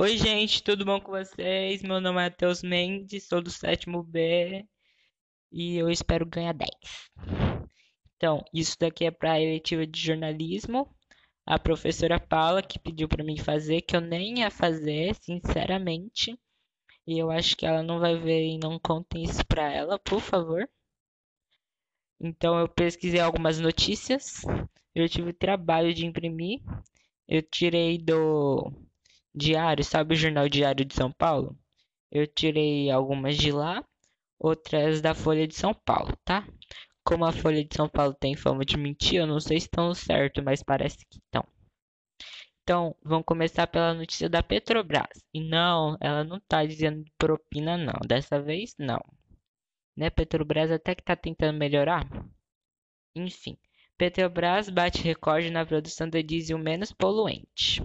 Oi, gente, tudo bom com vocês? Meu nome é Matheus Mendes, sou do sétimo B e eu espero ganhar 10. Então, isso daqui é para a eletiva de jornalismo. A professora Paula que pediu para mim fazer, que eu nem ia fazer, sinceramente. E eu acho que ela não vai ver e não contem isso para ela, por favor. Então, eu pesquisei algumas notícias. Eu tive o trabalho de imprimir. Eu tirei do Diário, sabe o Jornal Diário de São Paulo? Eu tirei algumas de lá, outras da Folha de São Paulo, tá? Como a Folha de São Paulo tem fama de mentir, eu não sei se estão certo, mas parece que estão. Então, vamos começar pela notícia da Petrobras. E não, ela não tá dizendo propina, não. Dessa vez, não. Né, Petrobras até que tá tentando melhorar. Enfim, Petrobras bate recorde na produção de diesel menos poluente.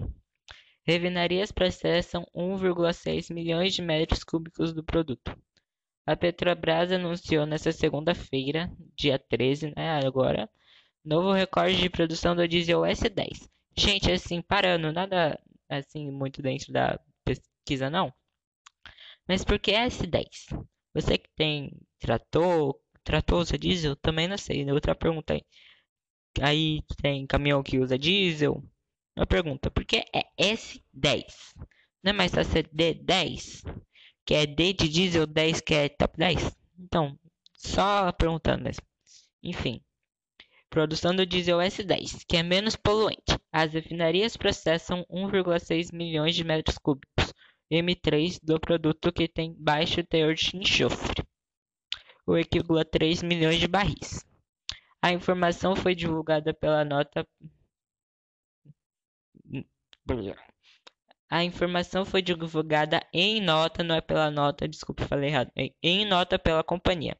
Refinarias processam 1,6 milhões de metros cúbicos do produto. A Petrobras anunciou nesta segunda-feira, dia 13, né, agora, novo recorde de produção do diesel S10. Gente, assim, parando, nada assim muito dentro da pesquisa não. Mas por que S10? Você que tem trator, trator usa diesel? Também não sei. Outra pergunta aí. Aí tem caminhão que usa diesel, uma pergunta, por que é S10? Não é mais fácil ser D10? Que é D de diesel 10 que é top 10? Então, só perguntando mesmo. Enfim. Produção do diesel S10, que é menos poluente. As refinarias processam 1,6 milhões de metros cúbicos M3 do produto que tem baixo teor de enxofre, o equivalente a 3 milhões de barris. A informação foi divulgada pela nota a informação foi divulgada em nota, não é pela nota, desculpe, falei errado, em nota pela companhia.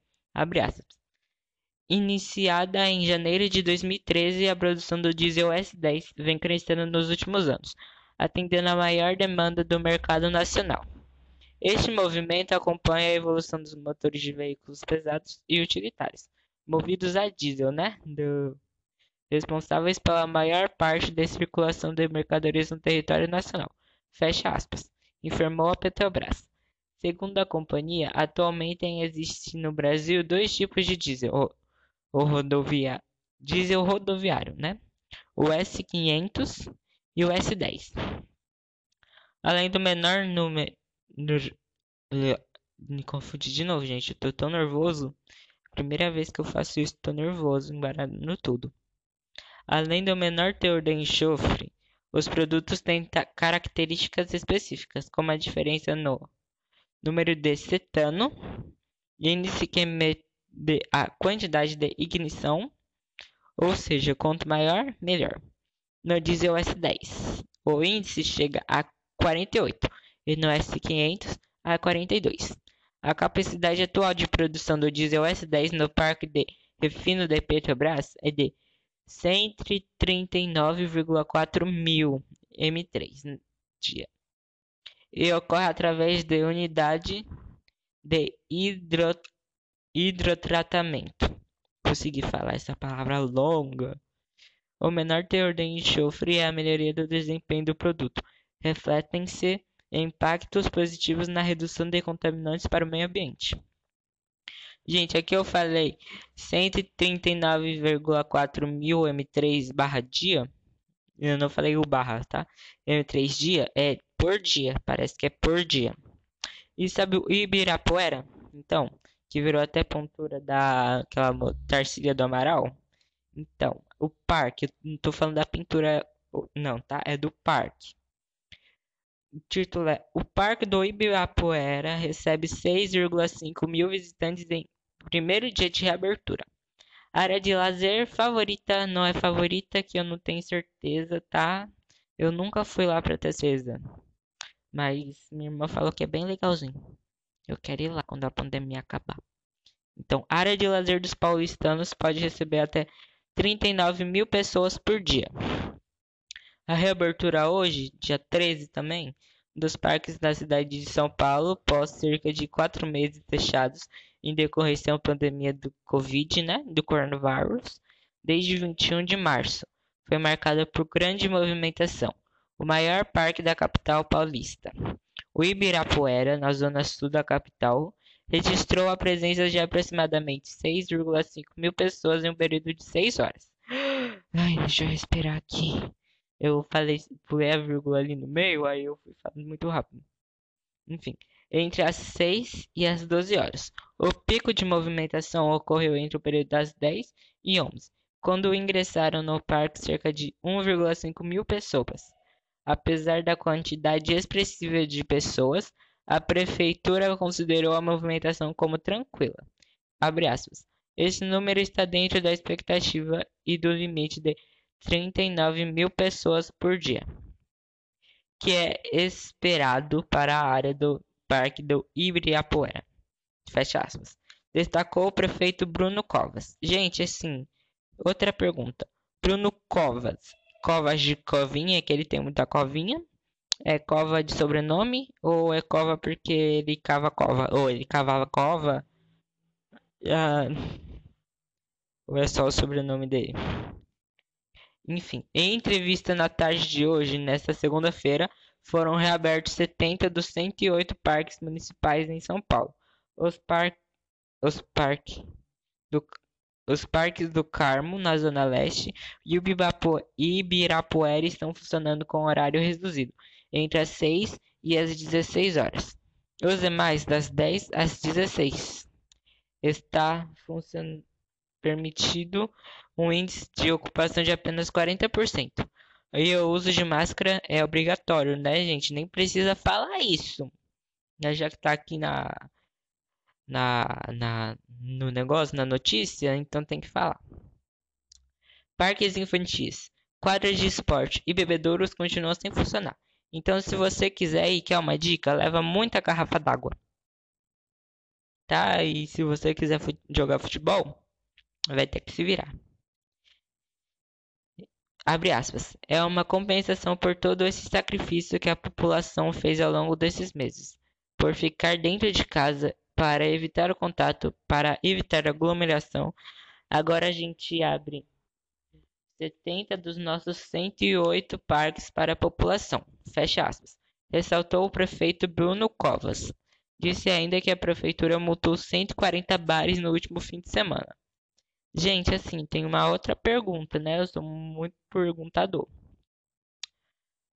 Iniciada em janeiro de 2013, a produção do diesel S10 vem crescendo nos últimos anos, atendendo a maior demanda do mercado nacional. Este movimento acompanha a evolução dos motores de veículos pesados e utilitários, movidos a diesel, né? Do responsáveis pela maior parte da circulação de mercadorias no território nacional. Fecha aspas, informou a Petrobras. Segundo a companhia, atualmente existem no Brasil dois tipos de diesel, o, o rodovia, diesel rodoviário, né? O S500 e o S10. Além do menor número... Me confundi de novo, gente. Eu tô tão nervoso. Primeira vez que eu faço isso, tô nervoso, embaralhando tudo. Além do menor teor de enxofre, os produtos têm características específicas, como a diferença no número de cetano, índice mede a quantidade de ignição, ou seja, quanto maior, melhor. No diesel S10, o índice chega a 48 e no S500 a 42. A capacidade atual de produção do diesel S10 no parque de refino de Petrobras é de 139,4 mil M3 dia e ocorre através de unidade de hidro, hidrotratamento. Consegui falar essa palavra longa. O menor teor de enxofre é a melhoria do desempenho do produto. Refletem-se impactos positivos na redução de contaminantes para o meio ambiente. Gente, aqui eu falei 139,4 mil M3 barra dia. Eu não falei o barra, tá? M3 dia é por dia, parece que é por dia. E sabe o Ibirapuera? Então, que virou até pontura da aquela Tarcília do Amaral. Então, o parque, eu não tô falando da pintura, não, tá? É do parque. O título é O Parque do Ibirapuera recebe 6,5 mil visitantes em primeiro dia de reabertura. Área de lazer favorita não é favorita, que eu não tenho certeza, tá? Eu nunca fui lá pra ter certeza. Mas minha irmã falou que é bem legalzinho. Eu quero ir lá quando a pandemia acabar. Então, área de lazer dos paulistanos pode receber até 39 mil pessoas por dia. A reabertura hoje, dia 13 também, dos parques da cidade de São Paulo, após cerca de quatro meses fechados em decorrência da pandemia do Covid, né, do coronavírus, desde 21 de março. Foi marcada por grande movimentação. o maior parque da capital paulista. O Ibirapuera, na zona sul da capital, registrou a presença de aproximadamente 6,5 mil pessoas em um período de 6 horas. Ai, deixa eu respirar aqui. Eu falei, pulei a vírgula ali no meio, aí eu fui falando muito rápido. Enfim, entre as 6 e as 12 horas. O pico de movimentação ocorreu entre o período das 10 e 11, quando ingressaram no parque cerca de 1,5 mil pessoas. Apesar da quantidade expressiva de pessoas, a prefeitura considerou a movimentação como tranquila. Esse número está dentro da expectativa e do limite de 39 mil pessoas por dia, que é esperado para a área do Parque do Ibirapuera. Fecha aspas. Destacou o prefeito Bruno Covas. Gente, assim, outra pergunta. Bruno Covas covas de covinha, que ele tem muita covinha. É cova de sobrenome ou é cova porque ele cava cova? Ou ele cavava cova? Ah, ou é só o sobrenome dele? Enfim, em entrevista na tarde de hoje, nesta segunda-feira, foram reabertos 70 dos 108 parques municipais em São Paulo. Os, par... os parques do os parques do Carmo, na Zona Leste, e o Ibirapuera estão funcionando com horário reduzido, entre as 6 e as 16 horas. Os demais, das 10 às 16. Está permitido um índice de ocupação de apenas 40%. E o uso de máscara é obrigatório, né, gente? Nem precisa falar isso. Já que está aqui na, na, na, no negócio, na notícia, então tem que falar. Parques infantis, quadras de esporte e bebedouros continuam sem funcionar. Então, se você quiser e quer uma dica, leva muita garrafa d'água. Tá? E se você quiser jogar futebol, vai ter que se virar. Abre aspas. É uma compensação por todo esse sacrifício que a população fez ao longo desses meses. Por ficar dentro de casa para evitar o contato, para evitar aglomeração, agora a gente abre 70 dos nossos 108 parques para a população. Fecha aspas. Ressaltou o prefeito Bruno Covas. Disse ainda que a prefeitura multou 140 bares no último fim de semana. Gente, assim, tem uma outra pergunta, né? Eu sou muito perguntador.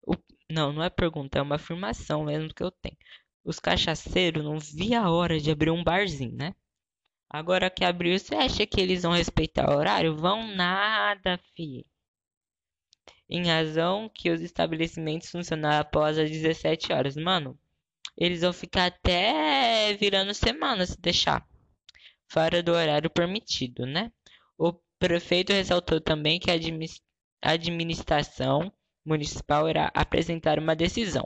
O... Não, não é pergunta, é uma afirmação mesmo que eu tenho os cachaceiros não via a hora de abrir um barzinho, né? Agora que abriu, você acha que eles vão respeitar o horário? Vão nada, fi. Em razão que os estabelecimentos funcionam após as 17 horas. Mano, eles vão ficar até virando semana se deixar. Fora do horário permitido, né? O prefeito ressaltou também que a administração municipal irá apresentar uma decisão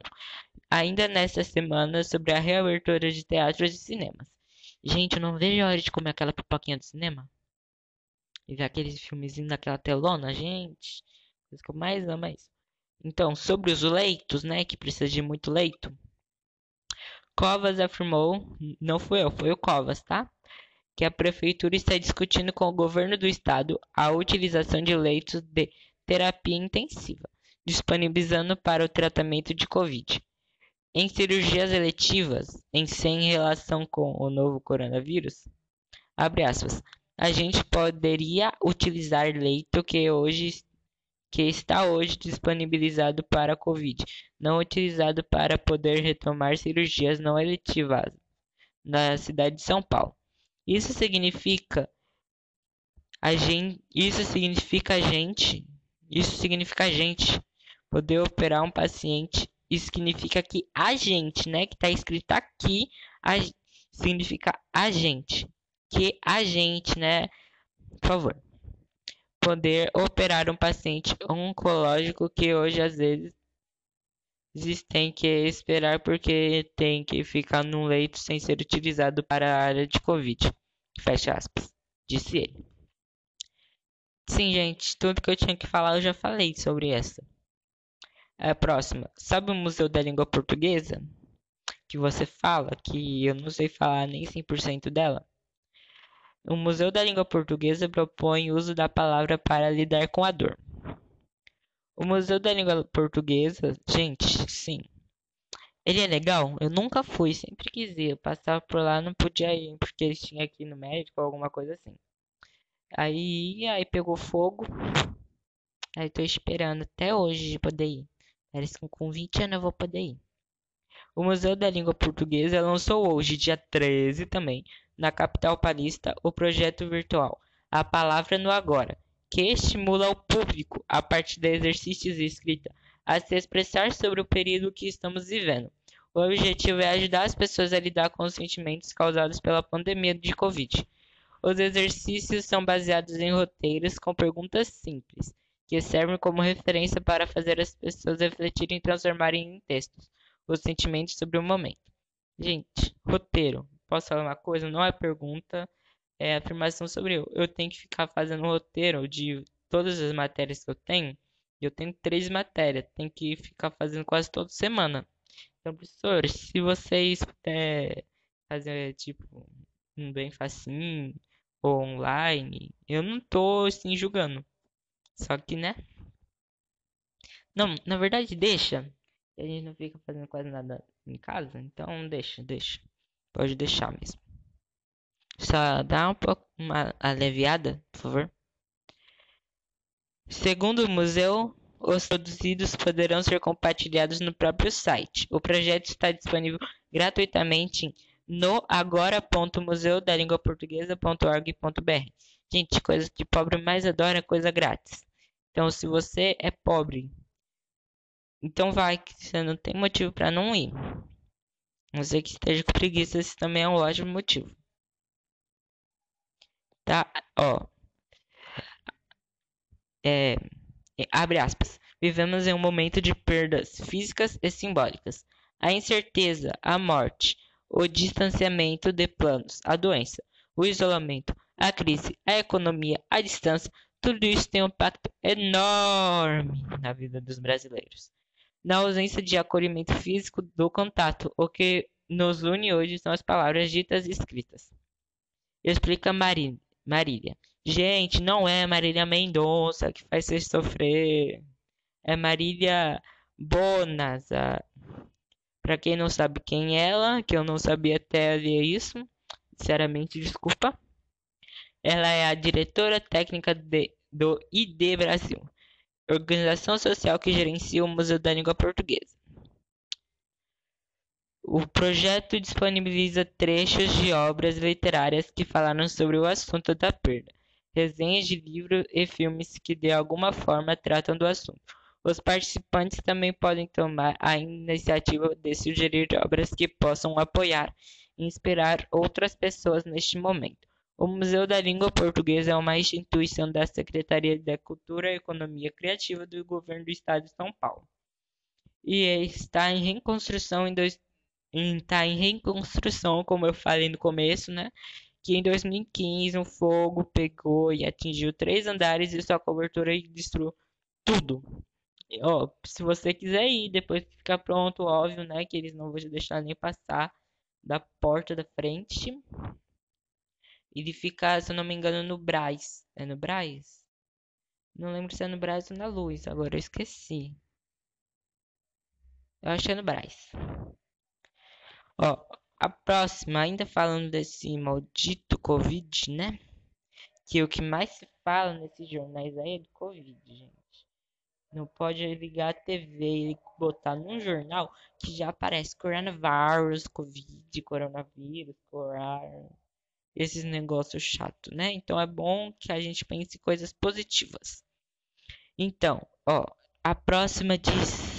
ainda nesta semana sobre a reabertura de teatros e cinemas. Gente, eu não vejo a hora de comer aquela pipoquinha do cinema. E ver aqueles filmezinhos naquela telona, gente. Coisa que eu mais amo é isso. Então, sobre os leitos, né, que precisa de muito leito. Covas afirmou, não foi eu, foi o Covas, tá? Que a prefeitura está discutindo com o governo do estado a utilização de leitos de terapia intensiva, disponibilizando para o tratamento de Covid. Em cirurgias eletivas, em sem relação com o novo coronavírus, abre aspas, a gente poderia utilizar leito que hoje que está hoje disponibilizado para a COVID, não utilizado para poder retomar cirurgias não eletivas na cidade de São Paulo. Isso significa a gente, isso significa a gente, isso significa a gente poder operar um paciente isso significa que a gente, né, que está escrito aqui, a, significa a gente. Que a gente, né, por favor, poder operar um paciente oncológico que hoje às vezes tem que esperar porque tem que ficar num leito sem ser utilizado para a área de Covid. Fecha aspas. Disse ele. Sim, gente, tudo que eu tinha que falar eu já falei sobre essa. A próxima. Sabe o Museu da Língua Portuguesa? Que você fala, que eu não sei falar nem 100% dela. O Museu da Língua Portuguesa propõe o uso da palavra para lidar com a dor. O Museu da Língua Portuguesa, gente, sim. Ele é legal? Eu nunca fui, sempre quis ir. Eu passava por lá, não podia ir, porque eles tinham aqui no médico ou alguma coisa assim. Aí, aí pegou fogo. Aí tô esperando até hoje de poder ir. Parece que com 20 anos eu vou poder ir. O Museu da Língua Portuguesa lançou hoje, dia 13 também, na capital paulista, o projeto virtual A Palavra no Agora, que estimula o público, a partir de exercícios de escrita, a se expressar sobre o período que estamos vivendo. O objetivo é ajudar as pessoas a lidar com os sentimentos causados pela pandemia de Covid. Os exercícios são baseados em roteiros com perguntas simples, que servem como referência para fazer as pessoas refletirem e transformarem em textos os sentimentos sobre o momento. Gente, roteiro. Posso falar uma coisa? Não é pergunta, é afirmação sobre eu. Eu tenho que ficar fazendo roteiro de todas as matérias que eu tenho. Eu tenho três matérias, tenho que ficar fazendo quase toda semana. Então, professores, se vocês puderem fazer tipo um bem facinho ou online, eu não tô assim julgando. Só que, né? Não, na verdade, deixa. A gente não fica fazendo quase nada em casa, então deixa, deixa. Pode deixar mesmo. Só dá um pouco uma aliviada, por favor. Segundo o museu, os produzidos poderão ser compartilhados no próprio site. O projeto está disponível gratuitamente no agora.museudalinguaportuguesa.org.br. Gente, coisa que pobre mais adora é coisa grátis. Então, se você é pobre, então vai que você não tem motivo para não ir. Não sei que esteja com preguiça, esse também é um ótimo motivo. Tá? Ó. É, abre aspas. Vivemos em um momento de perdas físicas e simbólicas. A incerteza, a morte, o distanciamento de planos, a doença, o isolamento, a crise, a economia, a distância, tudo isso tem um impacto enorme na vida dos brasileiros. Na ausência de acolhimento físico do contato, o que nos une hoje são as palavras ditas e escritas. Explica Marília. Gente, não é Marília Mendonça que faz vocês sofrer. É Marília Bonas. Para quem não sabe quem é ela, que eu não sabia até ler isso, sinceramente, desculpa. Ela é a diretora técnica de, do ID Brasil, organização social que gerencia o Museu da Língua Portuguesa. O projeto disponibiliza trechos de obras literárias que falaram sobre o assunto da perda, resenhas de livros e filmes que de alguma forma tratam do assunto. Os participantes também podem tomar a iniciativa de sugerir obras que possam apoiar e inspirar outras pessoas neste momento. O Museu da Língua Portuguesa é uma instituição da Secretaria da Cultura e Economia Criativa do Governo do Estado de São Paulo. E está em reconstrução em dois, está em reconstrução, como eu falei no começo, né? Que em 2015 um fogo pegou e atingiu três andares e sua cobertura e destruiu tudo. Ó, se você quiser ir depois ficar pronto, óbvio, né? Que eles não vão deixar nem passar da porta da frente. Ele fica, se eu não me engano, no Braz. É no Braz? Não lembro se é no Braz ou na Luz, agora eu esqueci. Eu acho que é no Braz. Ó, a próxima, ainda falando desse maldito Covid, né? Que o que mais se fala nesses jornais aí é do Covid, gente. Não pode ligar a TV e botar num jornal que já aparece coronavírus, Covid, coronavírus, coronavírus esses negócios chatos, né? Então é bom que a gente pense coisas positivas. Então, ó, a próxima diz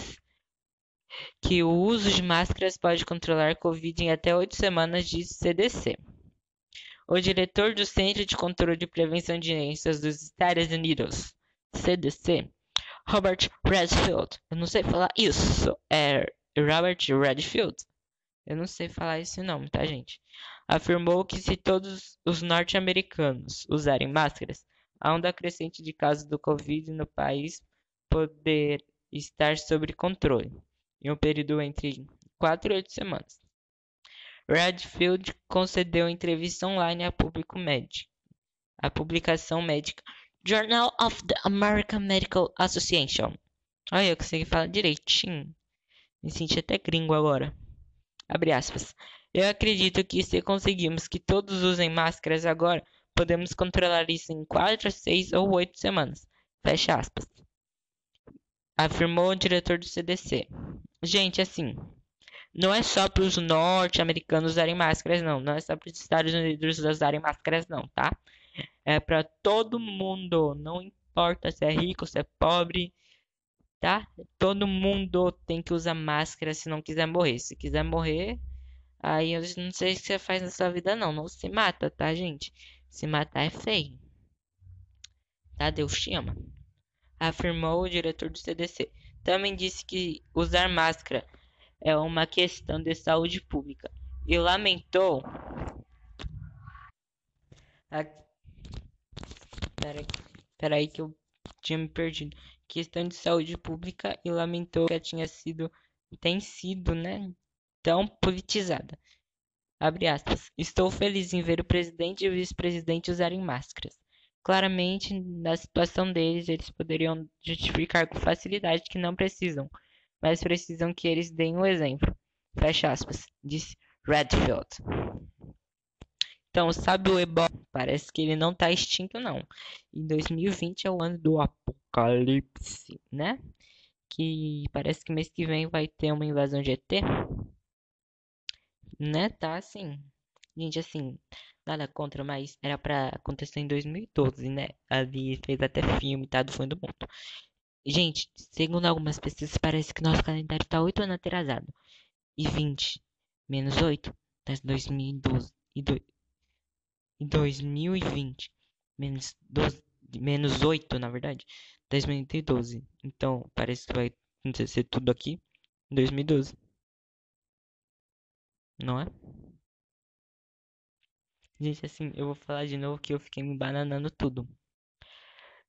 que o uso de máscaras pode controlar Covid em até oito semanas, diz CDC. O diretor do Centro de Controle de Prevenção de Doenças dos Estados Unidos, CDC, Robert Redfield, eu não sei falar isso, é Robert Redfield. Eu não sei falar esse nome, tá, gente? afirmou que se todos os norte-americanos usarem máscaras, a onda crescente de casos do Covid no país poder estar sob controle em um período entre 4 e 8 semanas. Redfield concedeu entrevista online a público médico, a publicação médica Journal of the American Medical Association, Olha, eu consegui falar direitinho. Me senti até gringo agora. Abre aspas. Eu acredito que se conseguirmos que todos usem máscaras agora, podemos controlar isso em 4, 6 ou 8 semanas. Fecha aspas. Afirmou o diretor do CDC. Gente, assim, não é só para os norte-americanos usarem máscaras, não. Não é só para os Estados Unidos usarem máscaras, não, tá? É para todo mundo. Não importa se é rico, se é pobre, tá? Todo mundo tem que usar máscara se não quiser morrer. Se quiser morrer, aí eu não sei o que você faz na sua vida, não. Não se mata, tá, gente? Se matar é feio. Tá? Deus te ama. Afirmou o diretor do CDC. Também disse que usar máscara é uma questão de saúde pública e lamentou. A... Peraí, que eu tinha me perdido. Questão de saúde pública e lamentou que tinha sido, tem sido, né, tão politizada. Estou feliz em ver o presidente e o vice-presidente usarem máscaras. Claramente, na situação deles, eles poderiam justificar com facilidade que não precisam, mas precisam que eles deem o um exemplo. Fecha aspas, disse Redfield. Então, sabe o Ebola? Parece que ele não está extinto, não. Em 2020 é o ano do apocalipse, né? Que parece que mês que vem vai ter uma invasão de ET. Né? Tá assim. Gente, assim, nada contra, mas era para acontecer em 2012, né? Ali fez até filme, tá? Do fim do mundo. Gente, segundo algumas pesquisas, parece que nosso calendário está 8 anos atrasado. E 20 menos 8 tá 2012. E, e 2020 menos, 12, menos 8, na verdade, 2012. Então, parece que vai acontecer tudo aqui em 2012. Não é? Gente, assim, eu vou falar de novo que eu fiquei me bananando tudo.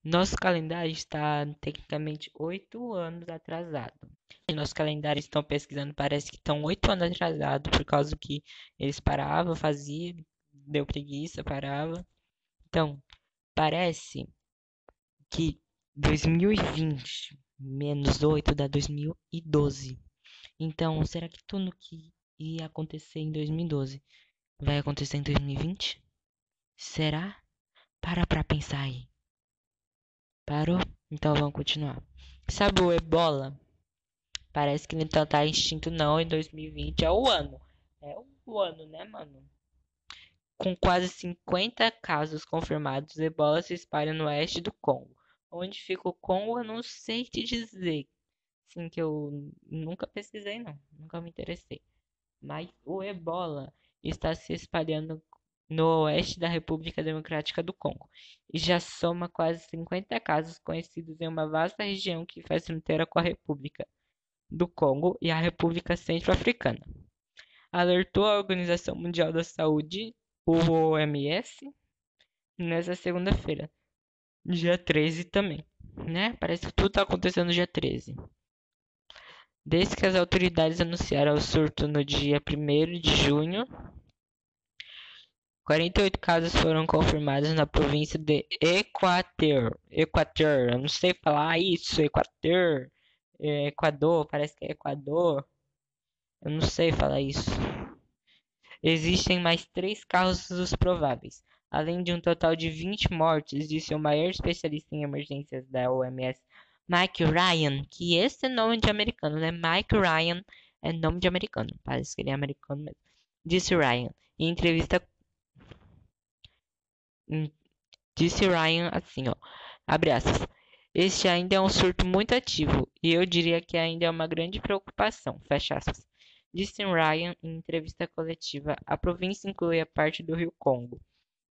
Nosso calendário está tecnicamente oito anos atrasado. E nosso calendário estão pesquisando, parece que estão oito anos atrasados por causa que eles paravam, faziam, deu preguiça, parava. Então, parece que 2020 menos 8 dá 2012. Então, será que tudo que ia acontecer em 2012 vai acontecer em 2020? Será? Para pra pensar aí. Parou? Então vamos continuar. Sabe o ebola? Parece que não tá extinto não em 2020. É o ano. É o ano, né, mano? Com quase 50 casos confirmados, ebola se espalha no oeste do Congo. Onde fica o Congo, eu não sei te dizer. Sim, que eu nunca pesquisei, não. Nunca me interessei. Mas o ebola está se espalhando no oeste da República Democrática do Congo e já soma quase 50 casos conhecidos em uma vasta região que faz fronteira com a República do Congo e a República Centro-Africana. Alertou a Organização Mundial da Saúde, o OMS, nessa segunda-feira, dia 13 também, né? Parece que tudo está acontecendo no dia 13. Desde que as autoridades anunciaram o surto no dia 1 de junho, 48 casos foram confirmados na província de Equateur. Equateur, eu não sei falar isso, Equateur, é, Equador, parece que é Equador. Eu não sei falar isso. Existem mais três casos prováveis, além de um total de 20 mortes, disse o maior especialista em emergências da OMS, Mike Ryan, que esse é nome de americano, né? Mike Ryan é nome de americano, parece que ele é americano mesmo. Disse Ryan em entrevista disse Ryan assim, ó, abre aspas. Este ainda é um surto muito ativo e eu diria que ainda é uma grande preocupação, fecha aspas. Disse Ryan em entrevista coletiva. A província inclui a parte do Rio Congo,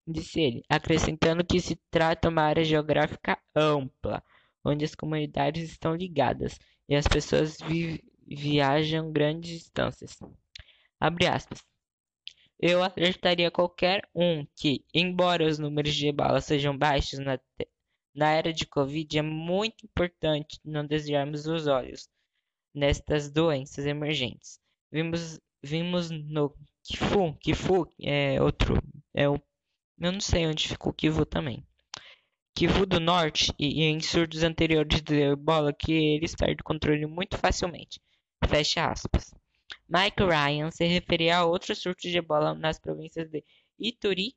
disse ele, acrescentando que se trata uma área geográfica ampla, onde as comunidades estão ligadas e as pessoas vi viajam grandes distâncias. Abre aspas. Eu alertaria qualquer um que, embora os números de ebola sejam baixos na, na era de Covid, é muito importante não desviarmos os olhos nestas doenças emergentes. Vimos, vimos no Kifu, Kifu é outro, é o, eu não sei onde ficou Kivu também. Kivu do Norte e em surtos anteriores do ebola que ele perde controle muito facilmente. Fecha aspas. Mike Ryan se referia a outros surtos de ebola nas províncias de Ituri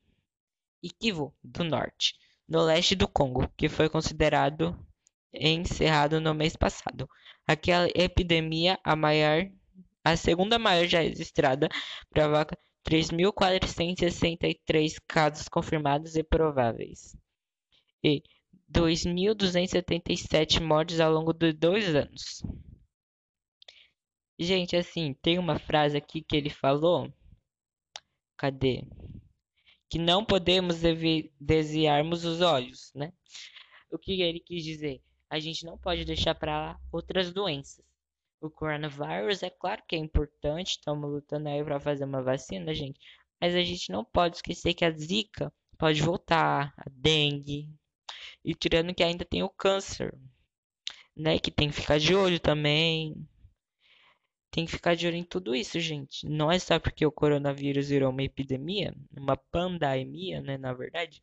e Kivu do Norte, no leste do Congo, que foi considerado encerrado no mês passado. Aquela epidemia, a maior, a segunda maior já registrada, provoca 3.463 casos confirmados e prováveis e 2.277 mortes ao longo de dois anos. Gente, assim, tem uma frase aqui que ele falou. Cadê? Que não podemos desviarmos os olhos, né? O que ele quis dizer? A gente não pode deixar para lá outras doenças. O coronavírus, é claro que é importante, estamos lutando aí para fazer uma vacina, gente. Mas a gente não pode esquecer que a zika pode voltar, a dengue. E tirando que ainda tem o câncer, né? Que tem que ficar de olho também tem que ficar de olho em tudo isso, gente. Não é só porque o coronavírus virou uma epidemia, uma pandemia, né, na verdade,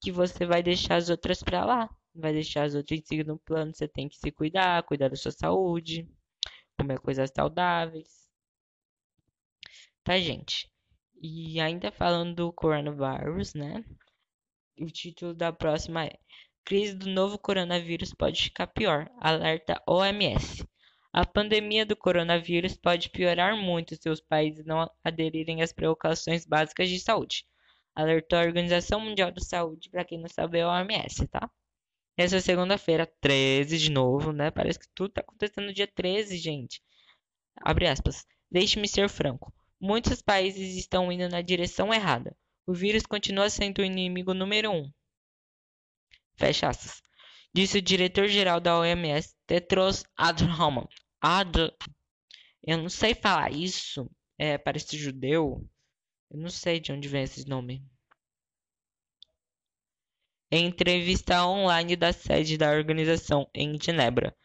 que você vai deixar as outras para lá. Vai deixar as outras em segundo plano. Você tem que se cuidar, cuidar da sua saúde, comer coisas saudáveis. Tá, gente? E ainda falando do coronavírus, né? O título da próxima é Crise do novo coronavírus pode ficar pior. Alerta OMS. A pandemia do coronavírus pode piorar muito se os países não aderirem às precauções básicas de saúde, alertou a Organização Mundial da Saúde, para quem não sabe é a OMS, tá? Essa segunda-feira, 13 de novo, né? Parece que tudo tá acontecendo no dia 13, gente. Abre aspas. Deixe-me ser franco. Muitos países estão indo na direção errada. O vírus continua sendo o inimigo número um. Fecha aspas. Disse o diretor-geral da OMS, Tedros Adhanom Ad... Eu não sei falar isso. É, parece judeu. Eu não sei de onde vem esse nome. Em entrevista online da sede da organização em Genebra,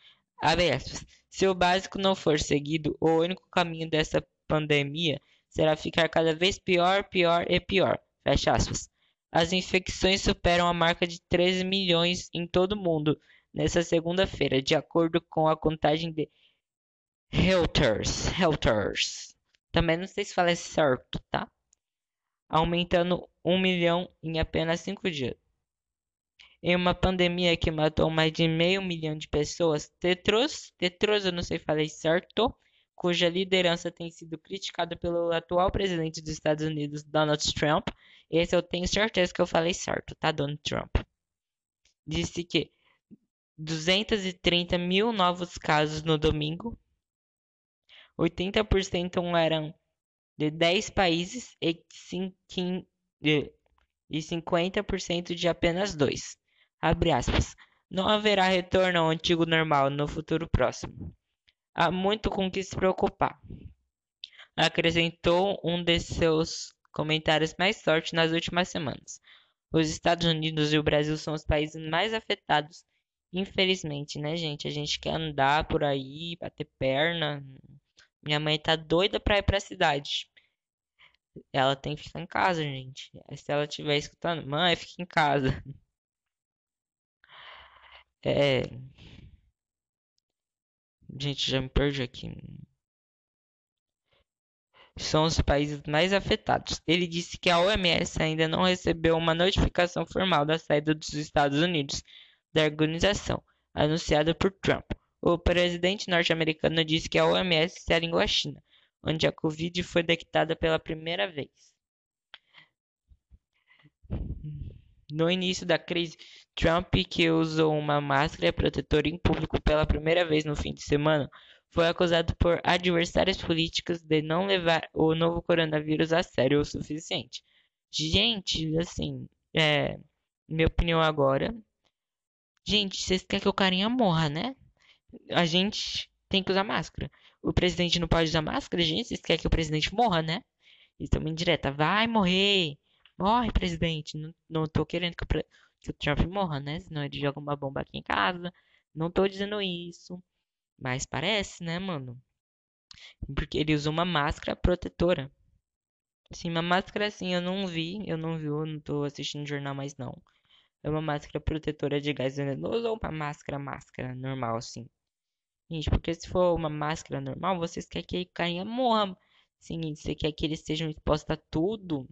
aspas, se o básico não for seguido, o único caminho dessa pandemia será ficar cada vez pior, pior e pior. Fecha aspas. As infecções superam a marca de 13 milhões em todo o mundo nesta segunda-feira, de acordo com a contagem de Reuters. Reuters. Também não sei se fala certo, tá? Aumentando um milhão em apenas cinco dias. Em uma pandemia que matou mais de meio milhão de pessoas, Tetros, Tetros, eu não sei se falei certo, cuja liderança tem sido criticada pelo atual presidente dos Estados Unidos, Donald Trump. Esse eu tenho certeza que eu falei certo, tá, Donald Trump? Disse que 230 mil novos casos no domingo, 80% eram de 10 países e 50% de apenas 2. Abre aspas. Não haverá retorno ao antigo normal no futuro próximo. Há muito com que se preocupar. Acrescentou um de seus comentários mais fortes nas últimas semanas. Os Estados Unidos e o Brasil são os países mais afetados, infelizmente, né, gente? A gente quer andar por aí, bater perna, minha mãe tá doida pra ir pra cidade. Ela tem que ficar em casa, gente. Se ela estiver escutando, mãe, fica em casa. É. Gente, já me perdi aqui. São os países mais afetados. Ele disse que a OMS ainda não recebeu uma notificação formal da saída dos Estados Unidos da organização, anunciada por Trump. O presidente norte-americano disse que a OMS se alinhou à China, onde a Covid foi detectada pela primeira vez. No início da crise, Trump, que usou uma máscara protetora em público pela primeira vez no fim de semana, foi acusado por adversários políticos de não levar o novo coronavírus a sério o suficiente. Gente, assim, é, minha opinião agora. Gente, vocês querem que o carinha morra, né? a gente tem que usar máscara. O presidente não pode usar máscara, gente. Vocês querem que o presidente morra, né? Uma indireta. Vai morrer! Morre, presidente! Não, não tô querendo que o, que o Trump morra, né? Senão ele joga uma bomba aqui em casa. Não tô dizendo isso. Mas parece, né, mano? Porque ele usou uma máscara protetora. Assim, uma máscara assim, eu não vi. Eu não vi, eu não tô assistindo jornal mais não. É uma máscara protetora de gás venenoso ou uma máscara máscara normal assim? Gente, porque se for uma máscara normal, vocês querem que o carinha morra. Seguinte, você quer que eles estejam expostos a tudo?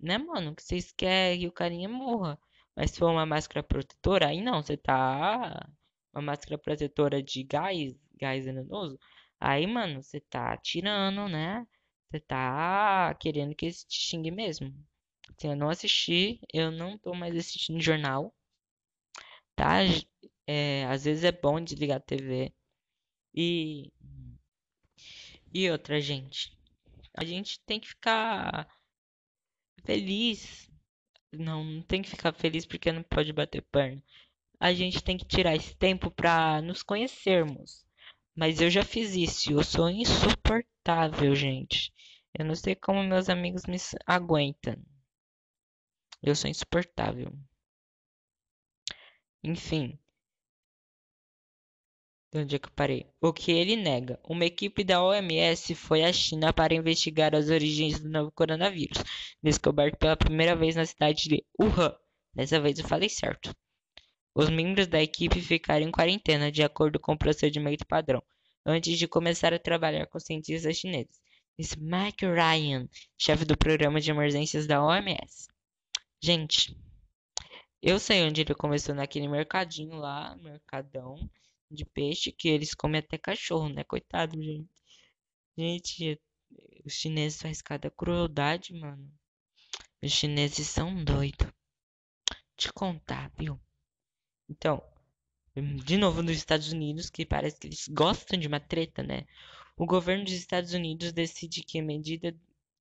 Né, mano? Que vocês querem que o carinha morra. Mas se for uma máscara protetora, aí não, você tá. Uma máscara protetora de gás, gás venenoso. Aí, mano, você tá tirando, né? Você tá querendo que eles te xingue mesmo. Se eu não assistir, eu não tô mais assistindo jornal. Tá? É, às vezes é bom desligar a TV. E. E outra, gente. A gente tem que ficar feliz. Não, não tem que ficar feliz porque não pode bater perna. A gente tem que tirar esse tempo pra nos conhecermos. Mas eu já fiz isso. Eu sou insuportável, gente. Eu não sei como meus amigos me aguentam. Eu sou insuportável. Enfim. De onde é que eu parei? O que ele nega? Uma equipe da OMS foi à China para investigar as origens do novo coronavírus, descoberto pela primeira vez na cidade de Wuhan. Dessa vez eu falei certo. Os membros da equipe ficaram em quarentena, de acordo com o procedimento padrão, antes de começar a trabalhar com cientistas chineses. Disse Mike Ryan, chefe do programa de emergências da OMS. Gente, eu sei onde ele começou naquele mercadinho lá, mercadão de peixe, que eles comem até cachorro, né? Coitado, gente. Gente, os chineses fazem cada crueldade, mano. Os chineses são doidos. Te contar, viu? Então, de novo nos Estados Unidos, que parece que eles gostam de uma treta, né? O governo dos Estados Unidos decide que a medida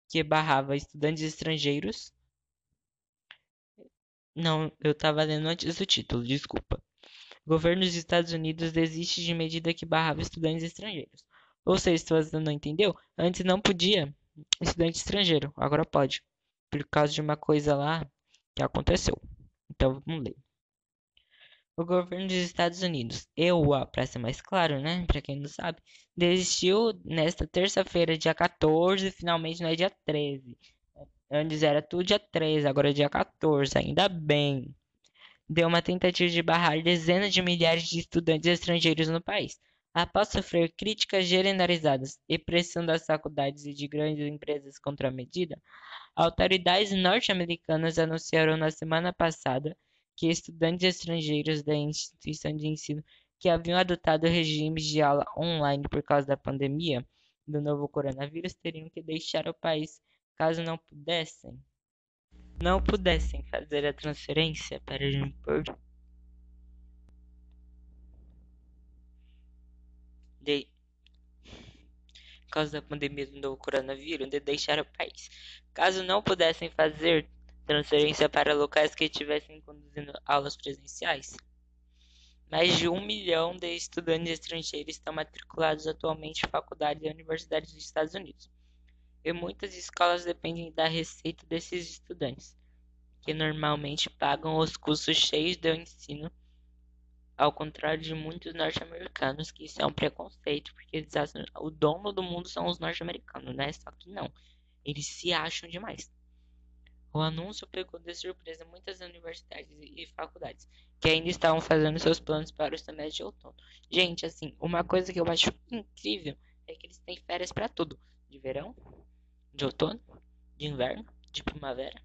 que barrava estudantes estrangeiros não, eu estava lendo antes do título, desculpa. O governo dos Estados Unidos desiste de medida que barrava estudantes estrangeiros. Ou seja, se você não entendeu, antes não podia estudante estrangeiro, agora pode. Por causa de uma coisa lá que aconteceu. Então vamos ler. O governo dos Estados Unidos, EUA, para ser mais claro, né? Para quem não sabe, desistiu nesta terça-feira, dia 14, finalmente não é dia 13, Antes era tudo dia 13, agora é dia 14, ainda bem. Deu uma tentativa de barrar dezenas de milhares de estudantes estrangeiros no país. Após sofrer críticas generalizadas e pressão das faculdades e de grandes empresas contra a medida, autoridades norte-americanas anunciaram na semana passada que estudantes estrangeiros da instituição de ensino que haviam adotado regimes de aula online por causa da pandemia do novo coronavírus teriam que deixar o país caso não pudessem não pudessem fazer a transferência para impor de causa da pandemia do novo coronavírus de deixar o país. Caso não pudessem fazer transferência para locais que estivessem conduzindo aulas presenciais. Mais de um milhão de estudantes estrangeiros estão matriculados atualmente em faculdades e universidades dos Estados Unidos e muitas escolas dependem da receita desses estudantes, que normalmente pagam os custos cheios do ensino, ao contrário de muitos norte-americanos, que isso é um preconceito, porque eles acham, o dono do mundo são os norte-americanos, né? Só que não, eles se acham demais. O anúncio pegou de surpresa muitas universidades e faculdades que ainda estavam fazendo seus planos para o semestre de outono. Gente, assim, uma coisa que eu acho incrível é que eles têm férias para tudo: de verão, de outono, de inverno, de primavera.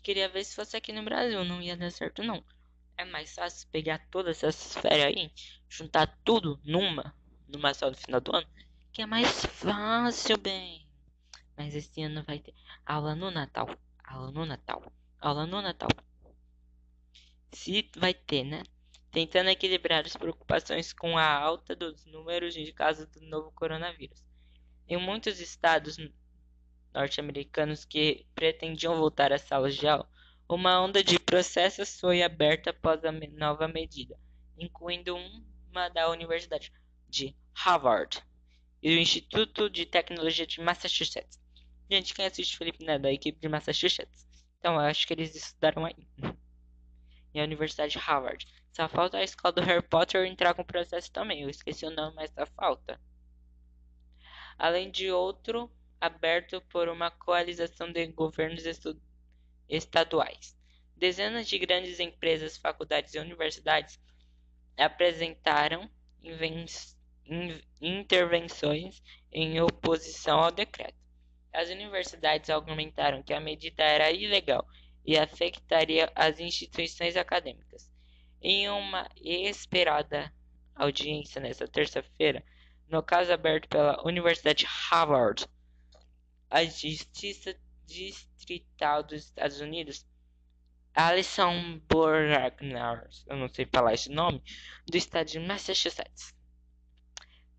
Queria ver se fosse aqui no Brasil, não ia dar certo não. É mais fácil pegar todas essas férias aí, juntar tudo numa, numa só no final do ano, que é mais fácil, bem. Mas esse ano vai ter aula no Natal, aula no Natal, aula no Natal. Se vai ter, né? Tentando equilibrar as preocupações com a alta dos números de casos do novo coronavírus. Em muitos estados norte-americanos que pretendiam voltar às salas de aula, uma onda de processos foi aberta após a nova medida, incluindo uma da Universidade de Harvard e do Instituto de Tecnologia de Massachusetts. Gente, quem assiste Felipe Neto, da equipe de Massachusetts. Então, eu acho que eles estudaram aí. E a Universidade de Harvard. Só falta a escola do Harry Potter entrar com o processo também. Eu esqueci o nome, mas só falta além de outro aberto por uma coalização de governos estaduais. Dezenas de grandes empresas, faculdades e universidades apresentaram intervenções em oposição ao decreto. As universidades argumentaram que a medida era ilegal e afetaria as instituições acadêmicas. Em uma esperada audiência nesta terça-feira, no caso aberto pela Universidade Harvard, a Justiça Distrital dos Estados Unidos, Alison Borgnar, eu não sei falar esse nome, do estado de Massachusetts,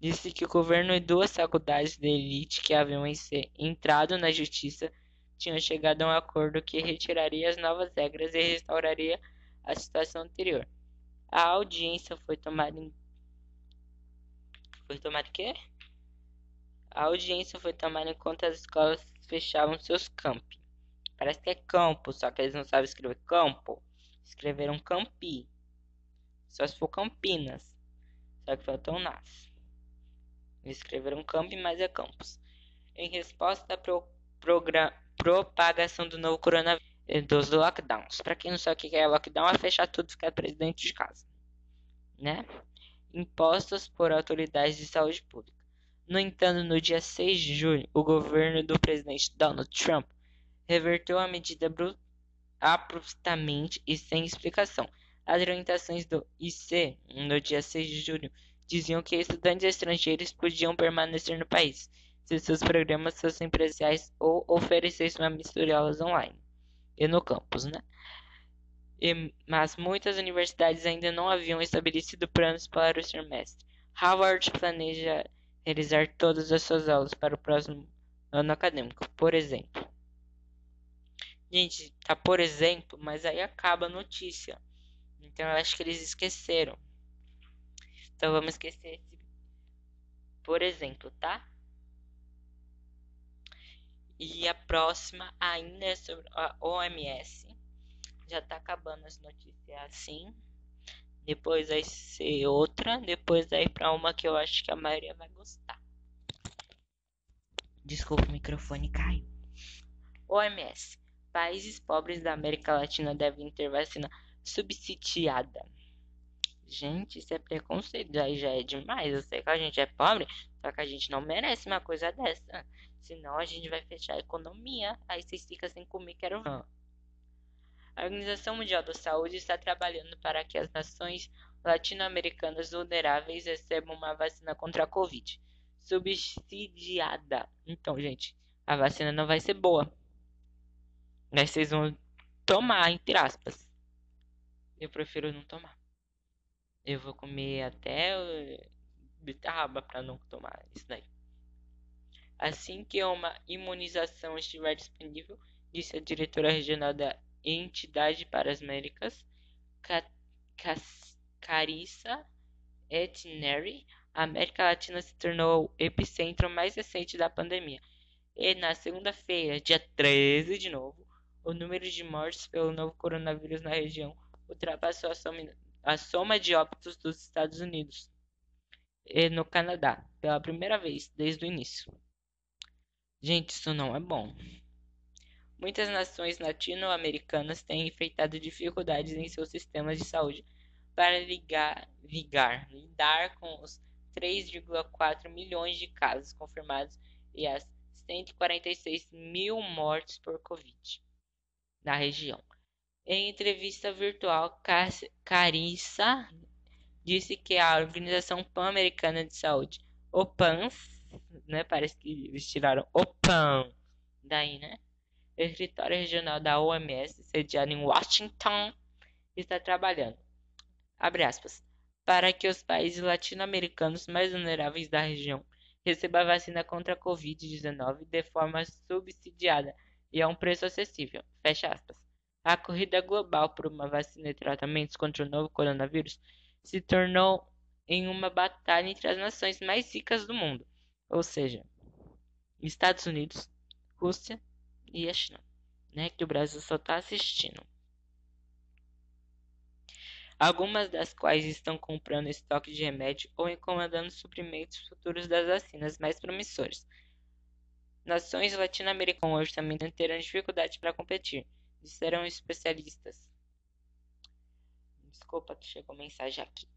disse que o governo e duas faculdades de elite que haviam entrado na justiça tinham chegado a um acordo que retiraria as novas regras e restauraria a situação anterior. A audiência foi tomada em foi tomada quê? A audiência foi tomada enquanto as escolas fechavam seus campi. Parece que é campo, só que eles não sabem escrever campo. Escreveram campi. Só se for Campinas. Só que faltou nas. Escreveram campi, mas é campus. Em resposta à pro, propagação do novo coronavírus dos lockdowns. Para quem não sabe o que é lockdown, é fechar tudo e ficar preso dentro de casa. Né? Impostos por autoridades de saúde pública. No entanto, no dia 6 de julho, o governo do presidente Donald Trump reverteu a medida abruptamente e sem explicação. As orientações do IC, no dia 6 de julho, diziam que estudantes estrangeiros podiam permanecer no país se seus programas fossem presenciais ou oferecessem uma mistura aulas online e no campus, né? E, mas muitas universidades ainda não haviam estabelecido planos para o semestre. Harvard planeja realizar todas as suas aulas para o próximo ano acadêmico, por exemplo. Gente, tá por exemplo, mas aí acaba a notícia. Então eu acho que eles esqueceram. Então vamos esquecer esse por exemplo, tá? E a próxima ainda é sobre a OMS. Já tá acabando as notícias assim. Depois vai ser outra. Depois vai para uma que eu acho que a maioria vai gostar. Desculpa, o microfone caiu. OMS. Países pobres da América Latina devem ter vacina subsidiada. Gente, isso é preconceito. Aí já é demais. Eu sei que a gente é pobre, só que a gente não merece uma coisa dessa. Senão a gente vai fechar a economia. Aí vocês ficam sem comer, quero ver. A Organização Mundial da Saúde está trabalhando para que as nações latino-americanas vulneráveis recebam uma vacina contra a Covid subsidiada. Então, gente, a vacina não vai ser boa. Mas vocês vão tomar, entre aspas. Eu prefiro não tomar. Eu vou comer até beterraba para não tomar isso daí. Assim que uma imunização estiver disponível, disse a diretora regional da entidade para as Américas, Carissa Etneri, a América Latina se tornou o epicentro mais recente da pandemia. E na segunda-feira, dia 13 de novo, o número de mortes pelo novo coronavírus na região ultrapassou a soma, a soma de óbitos dos Estados Unidos e no Canadá, pela primeira vez desde o início. Gente, isso não é bom. Muitas nações latino-americanas têm enfrentado dificuldades em seus sistemas de saúde para ligar, ligar, lidar com os 3,4 milhões de casos confirmados e as 146 mil mortes por Covid na região. Em entrevista virtual, Carissa disse que a Organização Pan-Americana de Saúde, OPANS, né? Parece que eles tiraram o pão daí, né? O escritório regional da OMS, sediado em Washington, está trabalhando, abre aspas, para que os países latino-americanos mais vulneráveis da região recebam a vacina contra a Covid-19 de forma subsidiada e a um preço acessível. Fecha aspas. A corrida global por uma vacina e tratamentos contra o novo coronavírus se tornou em uma batalha entre as nações mais ricas do mundo, ou seja, Estados Unidos, Rússia e a China, né? Que o Brasil só está assistindo. Algumas das quais estão comprando estoque de remédio ou encomendando suprimentos futuros das vacinas mais promissores. Nações latino-americanas com orçamento terão dificuldade para competir. Disseram especialistas. Desculpa que chegou mensagem aqui.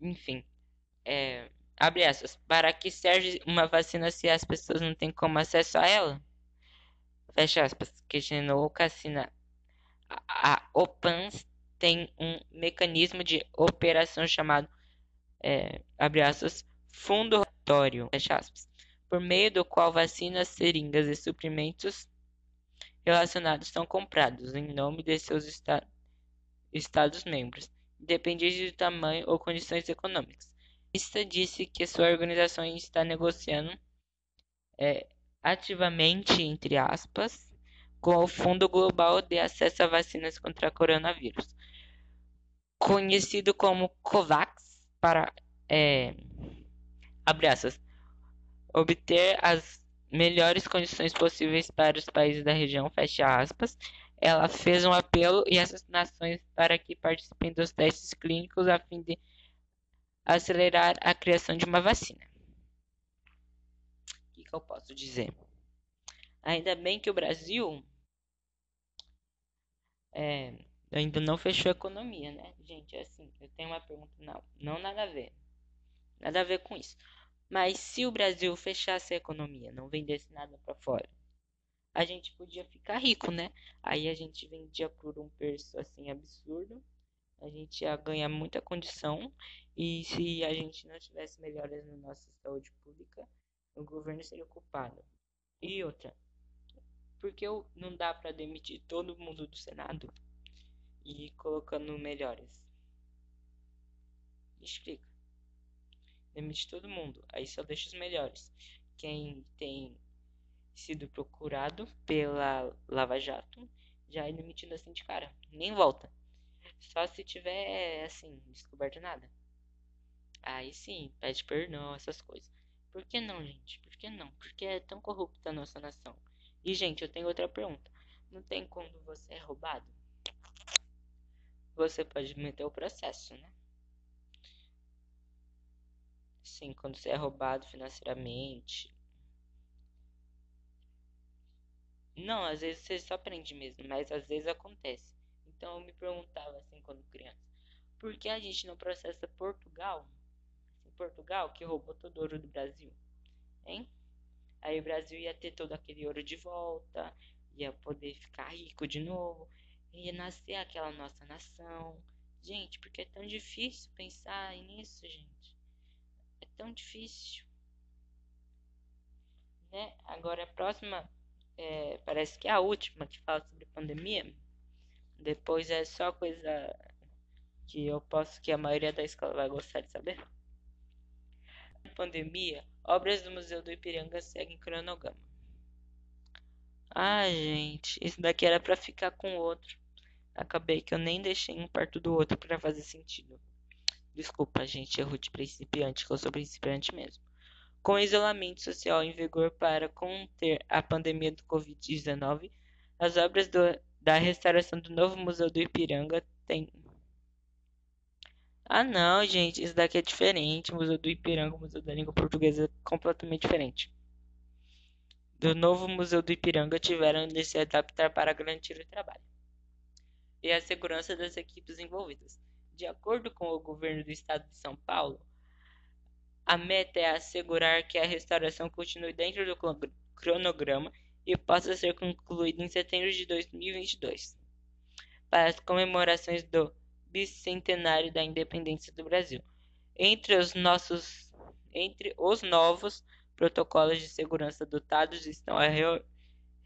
Enfim, é, abre essas. Para que serve uma vacina se as pessoas não têm como acesso a ela? Fecha aspas. Questionou Cassina. A, a OPANS tem um mecanismo de operação chamado, é, abre aspas, fundo rotatório, fecha aspas, por meio do qual vacinas, seringas e suprimentos relacionados são comprados em nome de seus esta Estados-membros, independente do tamanho ou condições econômicas. Ista disse que sua organização está negociando é, ativamente, entre aspas, com o Fundo Global de Acesso a Vacinas contra Coronavírus, conhecido como COVAX, para é, obter as melhores condições possíveis para os países da região, fecha aspas. Ela fez um apelo e essas nações para que participem dos testes clínicos a fim de acelerar a criação de uma vacina. O que, que eu posso dizer? Ainda bem que o Brasil é, ainda não fechou a economia, né? Gente, é assim, eu tenho uma pergunta, não, não nada a ver. Nada a ver com isso. Mas se o Brasil fechasse a economia, não vendesse nada para fora, a gente podia ficar rico, né? Aí a gente vendia por um preço assim absurdo, a gente ia ganhar muita condição e se a gente não tivesse melhoras na nossa saúde pública, o governo seria culpado. E outra, porque não dá para demitir todo mundo do Senado e colocando melhores? Explica. Demite todo mundo, aí só deixa os melhores. Quem tem sido procurado pela Lava Jato já é demitido assim de cara, nem volta. Só se tiver assim, descoberto nada. Aí sim, pede perdão, essas coisas. Por que não, gente? Por que não? Porque é tão corrupta a nossa nação. E, gente, eu tenho outra pergunta. Não tem quando você é roubado? Você pode meter o processo, né? Sim, quando você é roubado financeiramente. Não, às vezes você só aprende mesmo, mas às vezes acontece. Então eu me perguntava assim quando criança, por que a gente não processa Portugal? Assim, Portugal que roubou todo o ouro do Brasil, hein? Aí o Brasil ia ter todo aquele ouro de volta, ia poder ficar rico de novo, ia nascer aquela nossa nação. Gente, porque é tão difícil pensar nisso, gente. Tão difícil. Né? Agora a próxima, é, parece que é a última que fala sobre pandemia. Depois é só coisa que eu posso que a maioria da escola vai gostar de saber. Pandemia, obras do Museu do Ipiranga seguem cronograma. Ah, gente, isso daqui era para ficar com o outro. Acabei que eu nem deixei um perto do outro para fazer sentido. Desculpa, gente, erro de principiante, que eu sou principiante mesmo. Com o isolamento social em vigor para conter a pandemia do Covid-19, as obras do, da restauração do novo Museu do Ipiranga têm. Ah, não, gente, isso daqui é diferente. O Museu do Ipiranga, o Museu da Língua Portuguesa é completamente diferente. Do novo Museu do Ipiranga tiveram de se adaptar para garantir o trabalho e a segurança das equipes envolvidas. De acordo com o governo do estado de São Paulo, a meta é assegurar que a restauração continue dentro do cronograma e possa ser concluída em setembro de 2022, para as comemorações do bicentenário da independência do Brasil. Entre os nossos entre os novos protocolos de segurança adotados estão a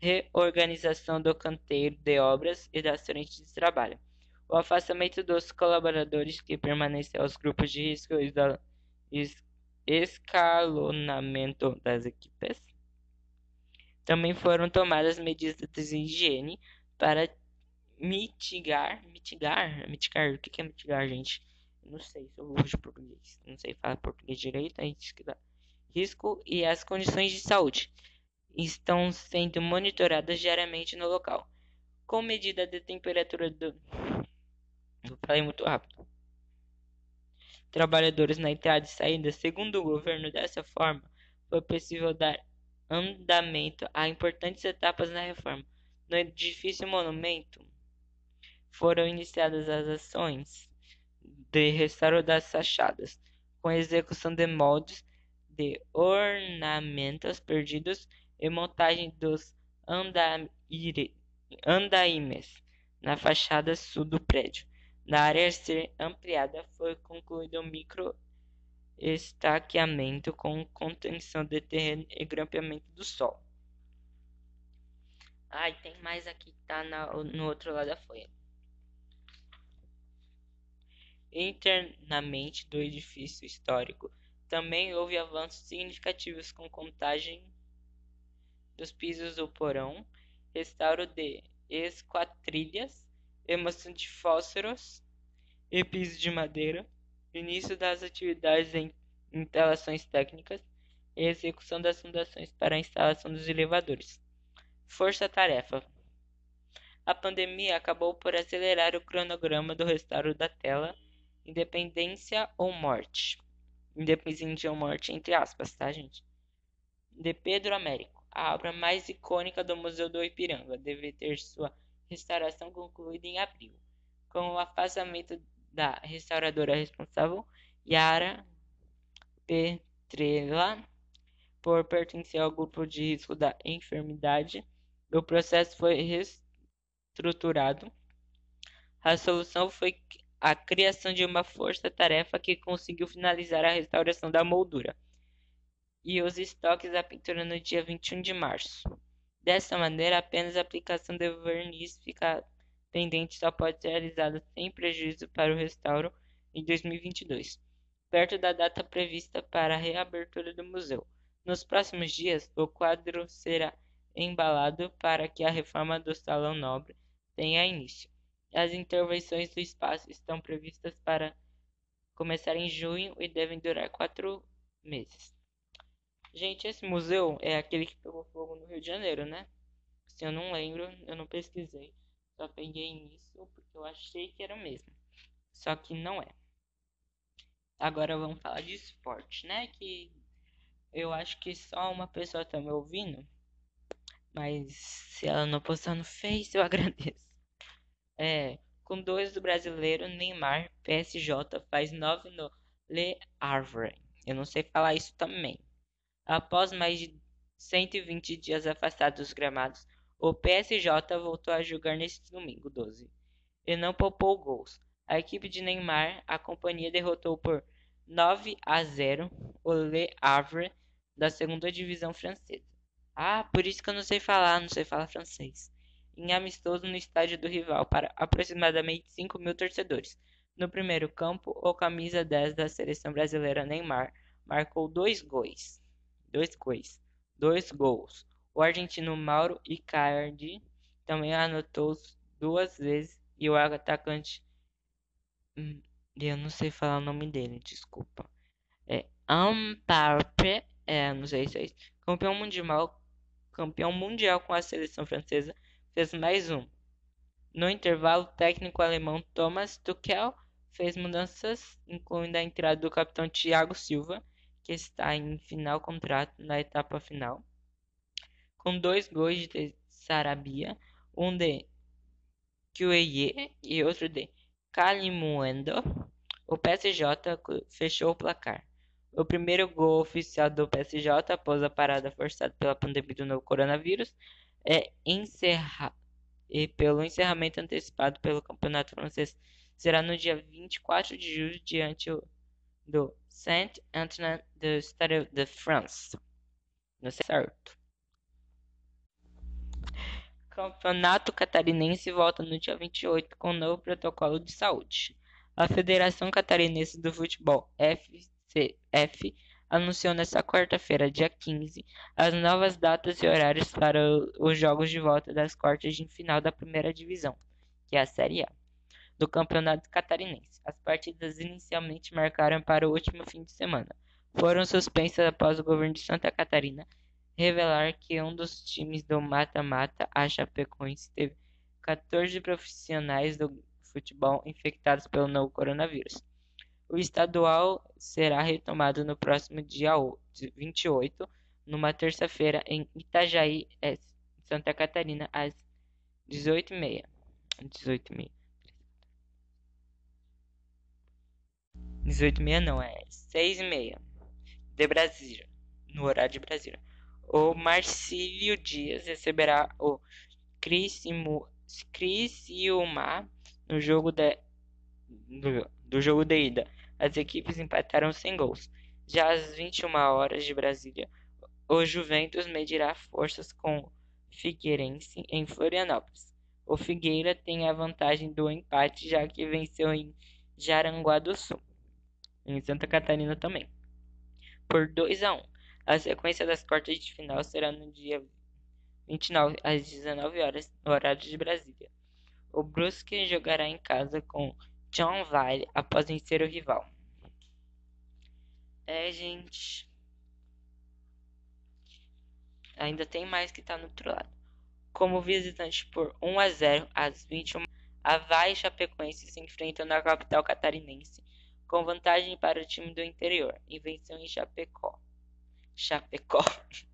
reorganização do canteiro de obras e das frentes de trabalho, o afastamento dos colaboradores que permanecem aos grupos de risco e o escalonamento das equipes. Também foram tomadas medidas de higiene para mitigar, mitigar, mitigar, o que é mitigar, gente? não sei, sou burro de português, não sei falar português direito, a gente risco e as condições de saúde estão sendo monitoradas diariamente no local com medida de temperatura do. Muito rápido. Trabalhadores na entrada e saída, segundo o governo, dessa forma foi possível dar andamento a importantes etapas na reforma. No edifício monumento foram iniciadas as ações de restauro das fachadas, com execução de moldes de ornamentos perdidos e montagem dos andaimes na fachada sul do prédio. Na área a ser ampliada, foi concluído o micro estaqueamento com contenção de terreno e grampeamento do solo. Ah, e tem mais aqui, tá na, no outro lado da folha. Internamente do edifício histórico, também houve avanços significativos com contagem dos pisos do porão, restauro de esquadrilhas, emissão de fósforos e piso de madeira, início das atividades em instalações técnicas e execução das fundações para a instalação dos elevadores. Força-tarefa. A pandemia acabou por acelerar o cronograma do restauro da tela Independência ou Morte. Independência ou Morte, entre aspas, tá, gente? De Pedro Américo, a obra mais icônica do Museu do Ipiranga, deve ter sua restauração concluída em abril. Com o afastamento da restauradora responsável, Yara Petrella, por pertencer ao grupo de risco da enfermidade, o processo foi reestruturado. A solução foi a criação de uma força-tarefa que conseguiu finalizar a restauração da moldura e os estoques da pintura no dia 21 de março. Dessa maneira, apenas a aplicação de verniz fica pendente só pode ser realizada sem prejuízo para o restauro em 2022, perto da data prevista para a reabertura do museu. Nos próximos dias, o quadro será embalado para que a reforma do Salão Nobre tenha início. As intervenções do espaço estão previstas para começar em junho e devem durar quatro meses. Gente, esse museu é aquele que pegou fogo no Rio de Janeiro, né? Se eu não lembro, eu não pesquisei. Só peguei nisso porque eu achei que era o mesmo. Só que não é. Agora vamos falar de esporte, né? Que eu acho que só uma pessoa tá me ouvindo. Mas se ela não postar no Face, eu agradeço. É, com dois do brasileiro, Neymar, PSJ, faz 9 no Le Havre. Eu não sei falar isso também. Após mais de 120 dias afastado dos gramados, o PSJ voltou a jogar neste domingo 12 e não poupou gols. A equipe de Neymar, a companhia derrotou por 9 a 0 o Le Havre da segunda divisão francesa. Ah, por isso que eu não sei falar, não sei falar francês. Em amistoso no estádio do rival para aproximadamente 5 mil torcedores. No primeiro campo, o camisa 10 da seleção brasileira Neymar marcou dois gols. Dois gols. Dois gols. O argentino Mauro Icardi também anotou duas vezes e o atacante hum, eu não sei falar o nome dele, desculpa. É Amparpe, é, não sei se é isso. Campeão mundial, campeão mundial com a seleção francesa, fez mais um. No intervalo, o técnico alemão Thomas Tuchel fez mudanças, incluindo a entrada do capitão Thiago Silva, que está em final contrato na etapa final, com dois gols de Sarabia, um de Kyueye e outro de Kalimuendo. O PSJ fechou o placar. O primeiro gol oficial do PSJ após a parada forçada pela pandemia do novo coronavírus é e pelo encerramento antecipado pelo Campeonato Francês será no dia 24 de julho diante do Saint-Antoine do Stade de France. Não sei certo. Campeonato Catarinense volta no dia 28 com novo protocolo de saúde. A Federação Catarinense do Futebol, FCF, anunciou nesta quarta-feira, dia 15, as novas datas e horários para os jogos de volta das quartas de final da primeira divisão, que é a Série A, do Campeonato Catarinense. As partidas inicialmente marcaram para o último fim de semana. Foram suspensas após o governo de Santa Catarina revelar que um dos times do mata-mata, a Chapecoense, teve 14 profissionais do futebol infectados pelo novo coronavírus. O estadual será retomado no próximo dia 28, numa terça-feira, em Itajaí, Santa Catarina, às 18 e meia. 18 e meia. 18 e meia não, é 6 e meia. De Brasília. No horário de Brasília. O Marcílio Dias receberá o Criciúma no jogo de, do, do jogo de ida. As equipes empataram sem gols. Já às 21 horas de Brasília, o Juventus medirá forças com o Figueirense em Florianópolis. O Figueira tem a vantagem do empate, já que venceu em Jaranguá do Sul, em Santa Catarina também, por 2 a 1. A sequência das quartas de final será no dia 29 às 19 horas, no horário de Brasília. O Brusque jogará em casa com John Vale após vencer o rival. É, gente. Ainda tem mais que tá no outro lado. Como visitante por 1 a 0 às 21 Havaí e Chapecoense se enfrentam na capital catarinense, com vantagem para o time do interior, e venceu em Chapecó. Chapecó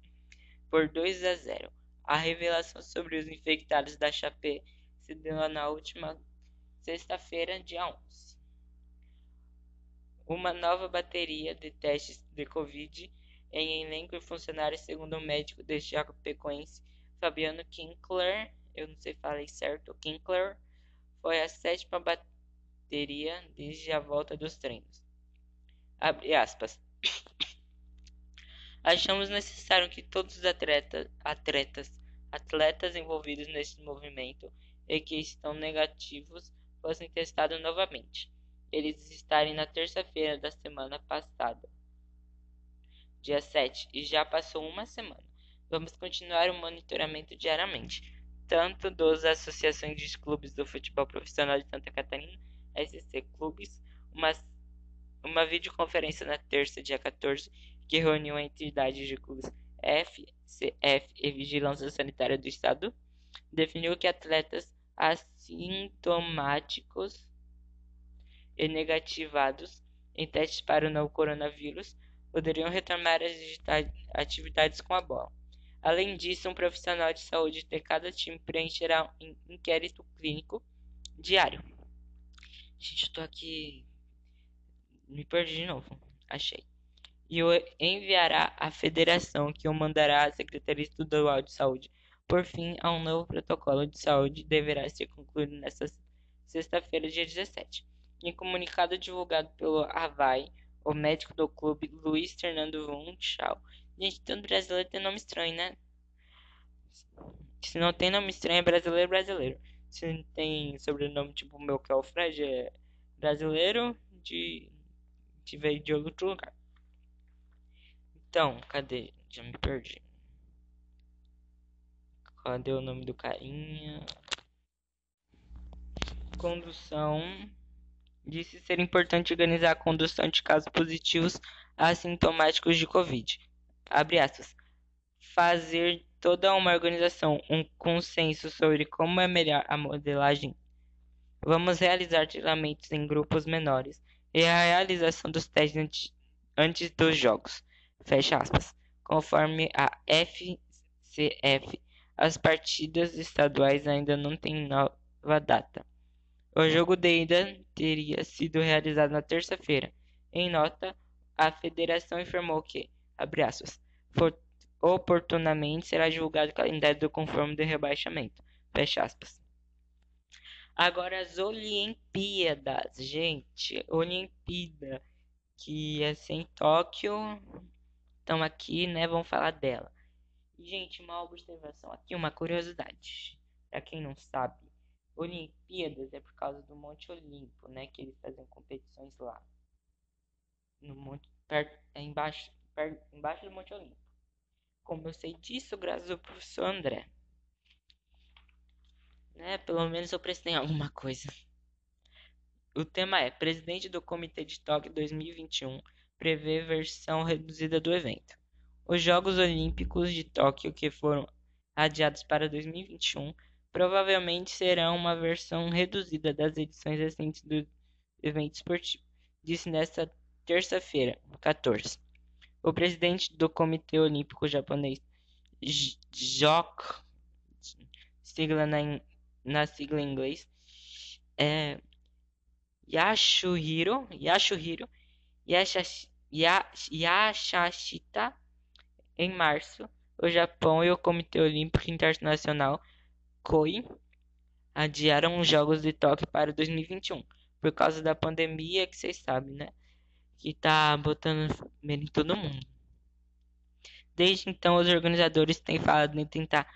por 2 a 0. A revelação sobre os infectados da Chape se deu na última sexta-feira, dia 11. Uma nova bateria de testes de Covid em elenco e funcionários, segundo o médico de Chapecoense, Fabiano Kinkler, eu não sei falar certo, Kinkler, foi a sétima bateria desde a volta dos treinos. Abre aspas. Achamos necessário que todos os atletas, atletas, atletas envolvidos neste movimento e que estão negativos fossem testados novamente. Eles estarem na terça-feira da semana passada, dia 7, e já passou uma semana. Vamos continuar o monitoramento diariamente, tanto das associações de clubes do futebol profissional de Santa Catarina, SC Clubes, uma, uma videoconferência na terça, dia 14, que reuniu entidades de clubes FCF e Vigilância Sanitária do Estado, definiu que atletas assintomáticos e negativados em testes para o novo coronavírus poderiam retomar as atividades com a bola. Além disso, um profissional de saúde de cada time preencherá um inquérito clínico diário. Gente, eu tô aqui. Me perdi de novo. Achei e o enviará à federação, que o mandará à Secretaria Estadual de Saúde. Por fim, um novo protocolo de saúde deverá ser concluído nesta sexta-feira, dia 17. Em comunicado divulgado pelo Havaí, o médico do clube, Luiz Fernando Wunschau. Gente, tanto brasileiro tem nome estranho, né? Se não tem nome estranho, é brasileiro, brasileiro. Se tem sobrenome tipo meu, que é o Fred, é brasileiro de, de veio de outro lugar. Então, cadê? Já me perdi. Cadê o nome do carinha? Condução. Disse ser importante organizar a condução de casos positivos assintomáticos de Covid. Abre aspas. Fazer toda uma organização, um consenso sobre como é melhor a modelagem. Vamos realizar treinamentos em grupos menores e a realização dos testes antes, dos jogos. Fecha aspas. Conforme a FCF, as partidas estaduais ainda não têm nova data. O jogo de ida teria sido realizado na terça-feira. Em nota, a federação informou que, abre aspas, oportunamente será divulgado o calendário do conforme de rebaixamento. Fecha aspas. Agora as Olimpíadas, gente. Olimpíada que ia ser em Tóquio estão aqui, né? Vamos falar dela. gente, uma observação aqui, uma curiosidade. Para quem não sabe, Olimpíadas é por causa do Monte Olimpo, né? Que eles fazem competições lá. No monte, perto, é embaixo, perto, embaixo do Monte Olimpo. Como eu sei disso, graças ao professor André. Né? Pelo menos eu prestei alguma coisa. O tema é Presidente do Comitê de Tóquio 2021 prevê versão reduzida do evento. Os Jogos Olímpicos de Tóquio, que foram adiados para 2021, provavelmente serão uma versão reduzida das edições recentes do evento esportivo, disse nesta terça-feira, 14. O presidente do Comitê Olímpico Japonês, JOC, sigla na na sigla em inglês, é Yashuhiro, Yashuhiro Yashashi, Yashashita em março. O Japão e o Comitê Olímpico Internacional COI adiaram os Jogos de Tóquio para 2021 por causa da pandemia que vocês sabem, né? Que tá botando medo em todo mundo. Desde então, os organizadores têm falado em tentar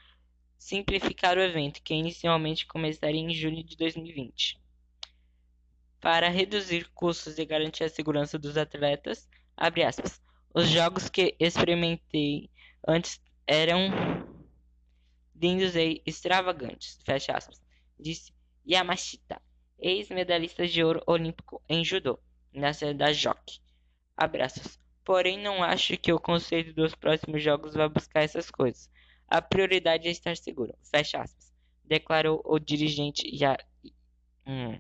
simplificar o evento, que inicialmente começaria em julho de 2020. Para reduzir custos e garantir a segurança dos atletas, aspas, os jogos que experimentei antes eram lindos e extravagantes, fecha aspas, disse Yamashita, ex-medalhista de ouro olímpico em judô, na sede da JOC. Abraços. Porém, não acho que o conceito dos próximos jogos vá buscar essas coisas. A prioridade é estar seguro. Fecha aspas. Declarou o dirigente Ya... Hum.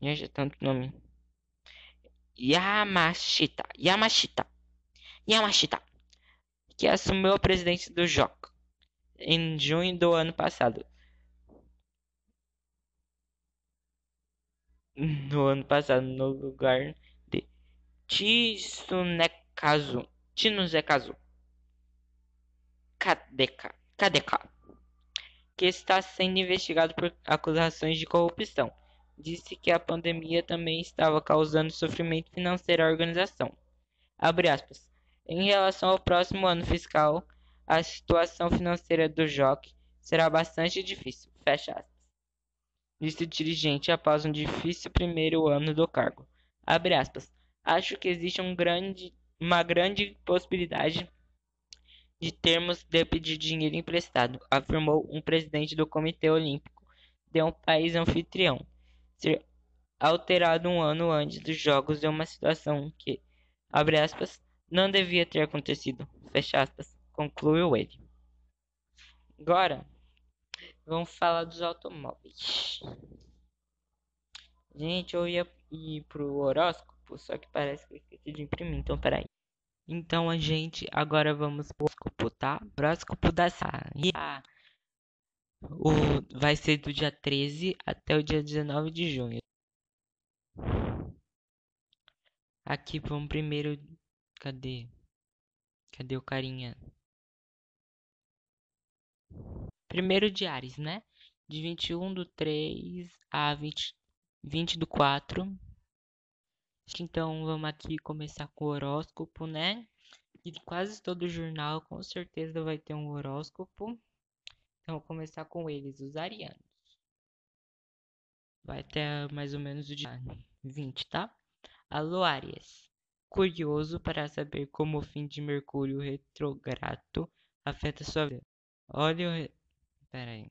Gente, tanto nome. Yamashita. Yamashita. Yamashita. Que assumiu a presidência do JOC em junho do ano passado. No ano passado, no lugar Tsunekazu. Tsunekazu. Kadeka. Kadeka. Que está sendo investigado por acusações de corrupção. Disse que a pandemia também estava causando sofrimento financeiro à organização. Abre aspas. Em relação ao próximo ano fiscal, a situação financeira do JOC será bastante difícil. Fecha aspas. Disse o dirigente após um difícil primeiro ano do cargo. Acho que existe um grande, uma grande possibilidade de termos de pedir dinheiro emprestado, afirmou um presidente do Comitê Olímpico de um país anfitrião. Ser alterado um ano antes dos Jogos é uma situação que, aspas, não devia ter acontecido, fecha aspas, concluiu ele. Agora, vamos falar dos automóveis. Gente, eu ia ir pro horóscopo só que parece que eu esqueci de imprimir, então peraí. Então a gente agora vamos pro horóscopo, tá? Horóscopo da Saia. O, vai ser do dia 13 até o dia 19 de junho. Aqui vamos primeiro. Cadê? Cadê o carinha? Primeiro de Ares, né? De 21 do 3 a 20, 20 do 4 então vamos aqui começar com o horóscopo, né? E quase todo jornal com certeza vai ter um horóscopo. Então vou começar com eles, os arianos. Vai até mais ou menos o dia 20, tá? Alô, Arias. Curioso para saber como o fim de Mercúrio retrogrado afeta sua vida. Olha. Pera aí.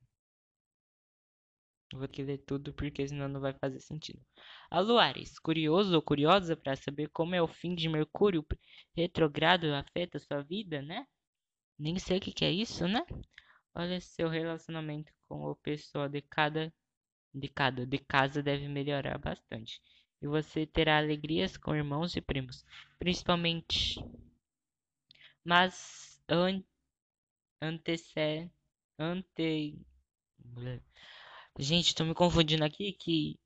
Vou ter que ler tudo porque senão não vai fazer sentido. Alô, Ares, curioso ou curiosa para saber como é o fim de Mercúrio retrogrado afeta sua vida, né? Nem sei o que, que é isso, né? Olha, seu relacionamento com o pessoal de cada, de cada, de casa deve melhorar bastante. E você terá alegrias com irmãos e primos, principalmente. Mas an antecede, ante Gente, tô me confundindo aqui que.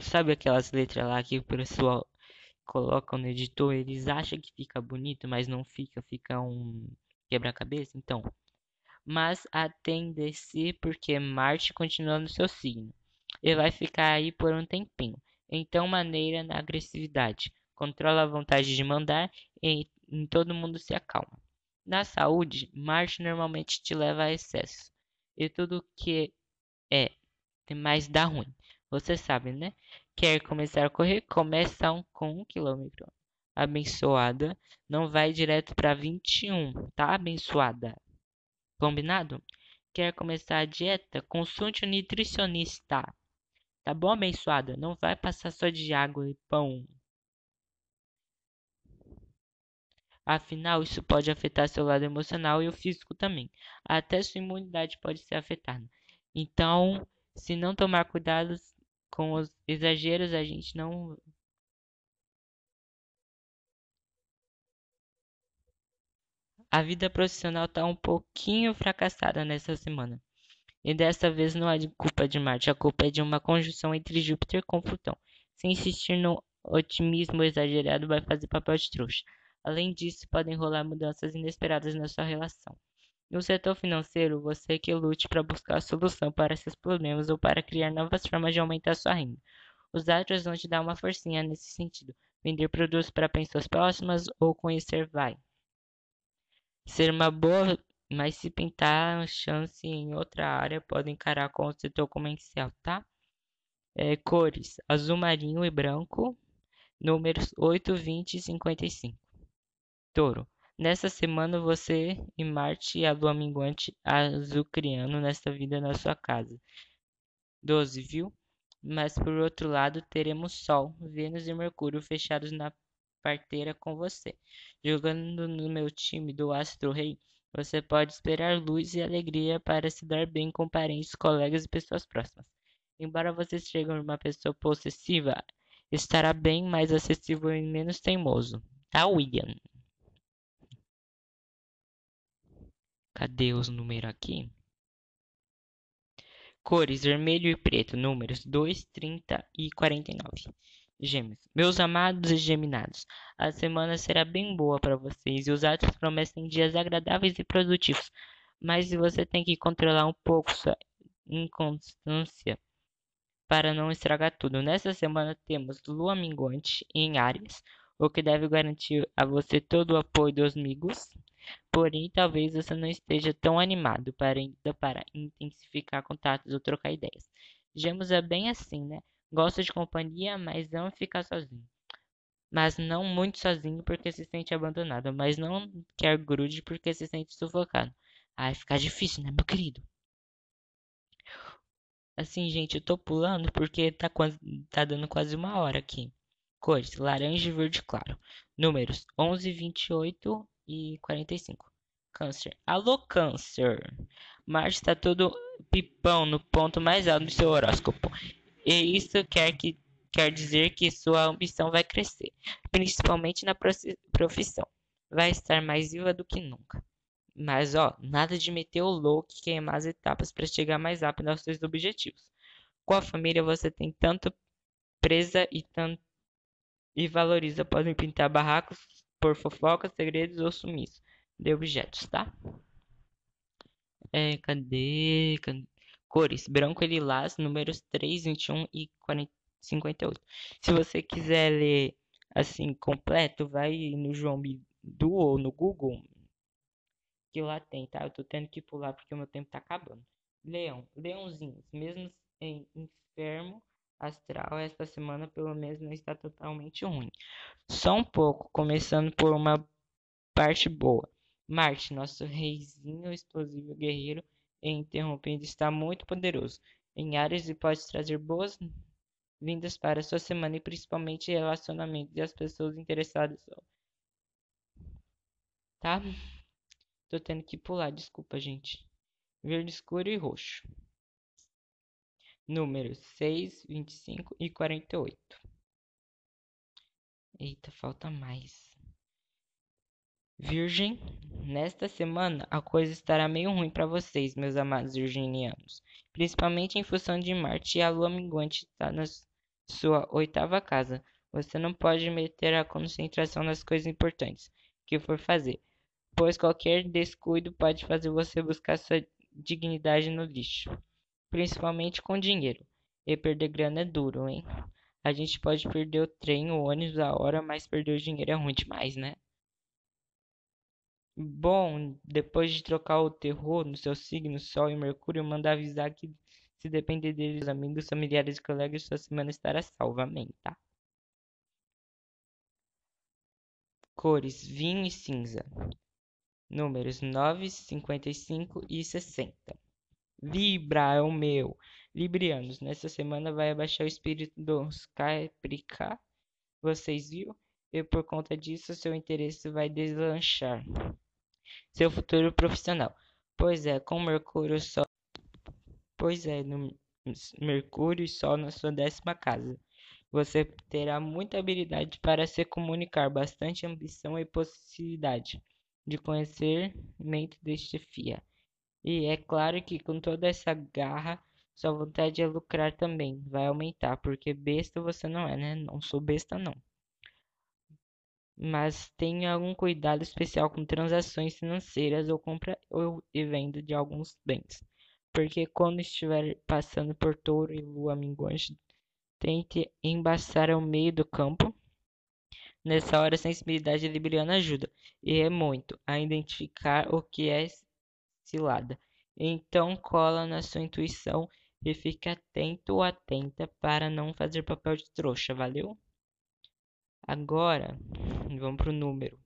Sabe aquelas letras lá que o pessoal coloca no editor? Eles acham que fica bonito, mas não fica, fica um quebra-cabeça. Então. Mas atende-se porque Marte continua no seu signo. E vai ficar aí por um tempinho. Então, maneira na agressividade. Controla a vontade de mandar e em todo mundo se acalma. Na saúde, Marte normalmente te leva a excesso. E tudo que é, mas dá ruim. Você sabe, né? Quer começar a correr? Começa com um quilômetro. Abençoada, não vai direto para 21, tá? Abençoada. Combinado? Quer começar a dieta? Consulte um nutricionista. Tá bom, abençoada? Não vai passar só de água e pão. Afinal, isso pode afetar seu lado emocional e o físico também. Até sua imunidade pode ser afetada. Então, se não tomar cuidado com os exageros, a gente não A vida profissional está um pouquinho fracassada nessa semana. E dessa vez não é de culpa de Marte, a culpa é de uma conjunção entre Júpiter com Plutão. Se insistir no otimismo exagerado, vai fazer papel de trouxa. Além disso, podem rolar mudanças inesperadas na sua relação. No setor financeiro, você que lute para buscar a solução para seus problemas ou para criar novas formas de aumentar sua renda. Os astros vão te dar uma forcinha nesse sentido. Vender produtos para pessoas próximas ou conhecer vai ser uma boa, mas se pintar chance em outra área, pode encarar com o setor comercial, tá? É, cores: azul marinho e branco, números 8, 20 e 55. Touro. Nessa semana você e Marte e a lua minguante azucriano nesta vida na sua casa. 12, viu? Mas por outro lado, teremos Sol, Vênus e Mercúrio fechados na parteira com você. Jogando no meu time do Astro Rei, você pode esperar luz e alegria para se dar bem com parentes, colegas e pessoas próximas. Embora você seja uma pessoa possessiva, estará bem mais acessível e menos teimoso. Tá, William? Cadê os números aqui? Cores vermelho e preto, números 2, 30 e 49. Gêmeos. Meus amados e geminados, a semana será bem boa para vocês e os atos prometem dias agradáveis e produtivos, mas você tem que controlar um pouco sua inconstância para não estragar tudo. Nessa semana temos lua minguante em Áries, o que deve garantir a você todo o apoio dos amigos. Porém, talvez você não esteja tão animado para ainda para intensificar contatos ou trocar ideias. Gêmeos é bem assim, né? Gosta de companhia, mas ama ficar sozinho. Mas não muito sozinho porque se sente abandonado, mas não quer grude porque se sente sufocado. Ai, fica difícil, né, meu querido? Assim, gente, eu tô pulando porque tá, quase, tá dando quase uma hora aqui. Cores: laranja e verde claro. Números: 11, 28 e 45. Câncer. Alô, Câncer. Marte está todo pipão no ponto mais alto do seu horóscopo. E isso quer, que, quer dizer que sua ambição vai crescer, principalmente na profissão. Vai estar mais viva do que nunca. Mas, ó, nada de meter o louco e queimar as etapas para chegar mais rápido aos seus objetivos. Com a família você tem tanto presa e tanto e valoriza. Podem pintar barracos por fofocas, segredos ou sumiço de objetos, tá? É, cadê? Cores: branco e lilás, números 3, 21 e 40, 58. Se você quiser ler assim completo, vai no João Bidu ou no Google, que lá tem, tá? Eu tô tendo que pular porque o meu tempo tá acabando. Leão, leãozinhos, mesmo em enfermo astral, esta semana pelo menos não está totalmente ruim. Só um pouco, começando por uma parte boa. Marte, nosso reizinho explosivo guerreiro, interrompendo está muito poderoso em áreas e pode trazer boas vindas para sua semana e principalmente relacionamentos e as pessoas interessadas. Tá? Tô tendo que pular, desculpa, gente. Verde escuro e roxo. Números 6, 25 e 48. Eita, falta mais. Virgem, nesta semana a coisa estará meio ruim para vocês, meus amados virginianos, principalmente em função de Marte e a lua minguante está na sua oitava casa. Você não pode meter a concentração nas coisas importantes que for fazer, pois qualquer descuido pode fazer você buscar sua dignidade no lixo, principalmente com dinheiro. E perder grana é duro, hein? A gente pode perder o trem, o ônibus, a hora, mas perder o dinheiro é ruim demais, né? Bom, depois de trocar o terror no seu signo, Sol e Mercúrio, manda avisar que se depender deles, amigos, familiares e colegas, sua semana estará salva. Amém, tá? Cores: vinho e cinza. Números 9, 55 e 60. Libra é o meu. Librianos, nessa semana vai abaixar o espírito dos Caprica. Vocês viram? E por conta disso, seu interesse vai deslanchar seu futuro profissional. Pois é, com Mercúrio Sol. Pois é, no Mercúrio e Sol na sua décima casa. Você terá muita habilidade para se comunicar, bastante ambição e possibilidade de conhecimento de chefia. E é claro que com toda essa garra, sua vontade de lucrar também vai aumentar, porque besta você não é, né? Não sou besta, não. Mas tenha algum cuidado especial com transações financeiras ou compra ou e venda de alguns bens. Porque quando estiver passando por touro e lua minguante, tente embaçar ao meio do campo. Nessa hora, a sensibilidade libriana ajuda, e é muito, a identificar o que é cilada. Então cola na sua intuição e fique atento ou atenta para não fazer papel de trouxa, valeu? Agora, vamos pro número.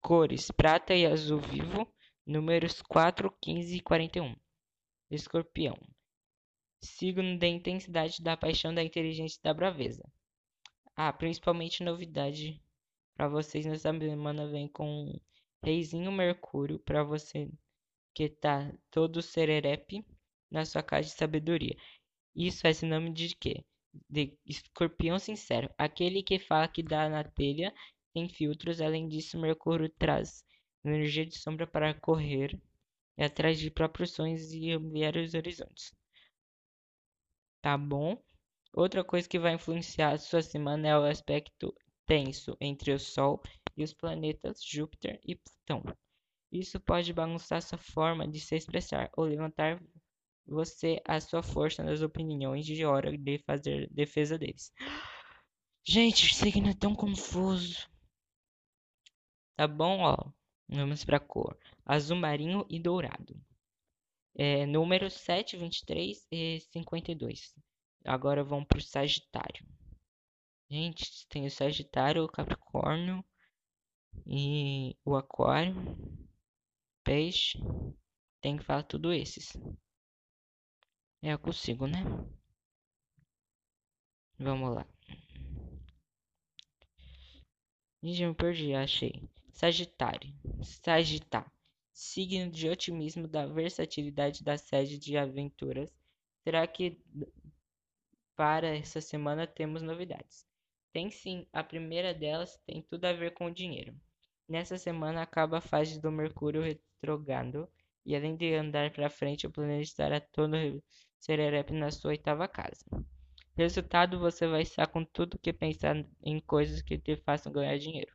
Cores: prata e azul vivo, números 4, 15 e 41. Escorpião. Signo da intensidade da paixão, da inteligência e da braveza. Ah, principalmente novidade para vocês nessa semana vem com Reizinho Mercúrio para você que tá todo sererepe na sua casa de sabedoria. Isso é sinônimo de quê? De escorpião sincero, aquele que fala que dá na telha, tem filtros. Além disso, Mercúrio traz energia de sombra para correr atrás de próprios sonhos e ampliar os horizontes. Tá bom? Outra coisa que vai influenciar a sua semana é o aspecto tenso entre o Sol e os planetas Júpiter e Plutão. Isso pode bagunçar sua forma de se expressar ou levantar você a sua força nas opiniões de hora de fazer defesa deles. Gente, não é tão confuso. Tá bom, ó. Vamos pra cor. Azul marinho e dourado. É, números 7, 23 e 52. Agora vamos pro Sagitário. Gente, tem o Sagitário, o Capricórnio e o Aquário, Peixe. Tem que falar tudo esses. Eu consigo, né? Vamos lá. Gente, eu perdi, achei. Sagitário. Sagitário. Signo de otimismo, da versatilidade da sede de aventuras. Será que para essa semana temos novidades? Tem sim, a primeira delas tem tudo a ver com o dinheiro. Nessa semana acaba a fase do Mercúrio retrogrado e além de andar para frente, o planeta estará todo serelepe na sua oitava casa. Resultado, você vai estar com tudo que pensar em coisas que te façam ganhar dinheiro.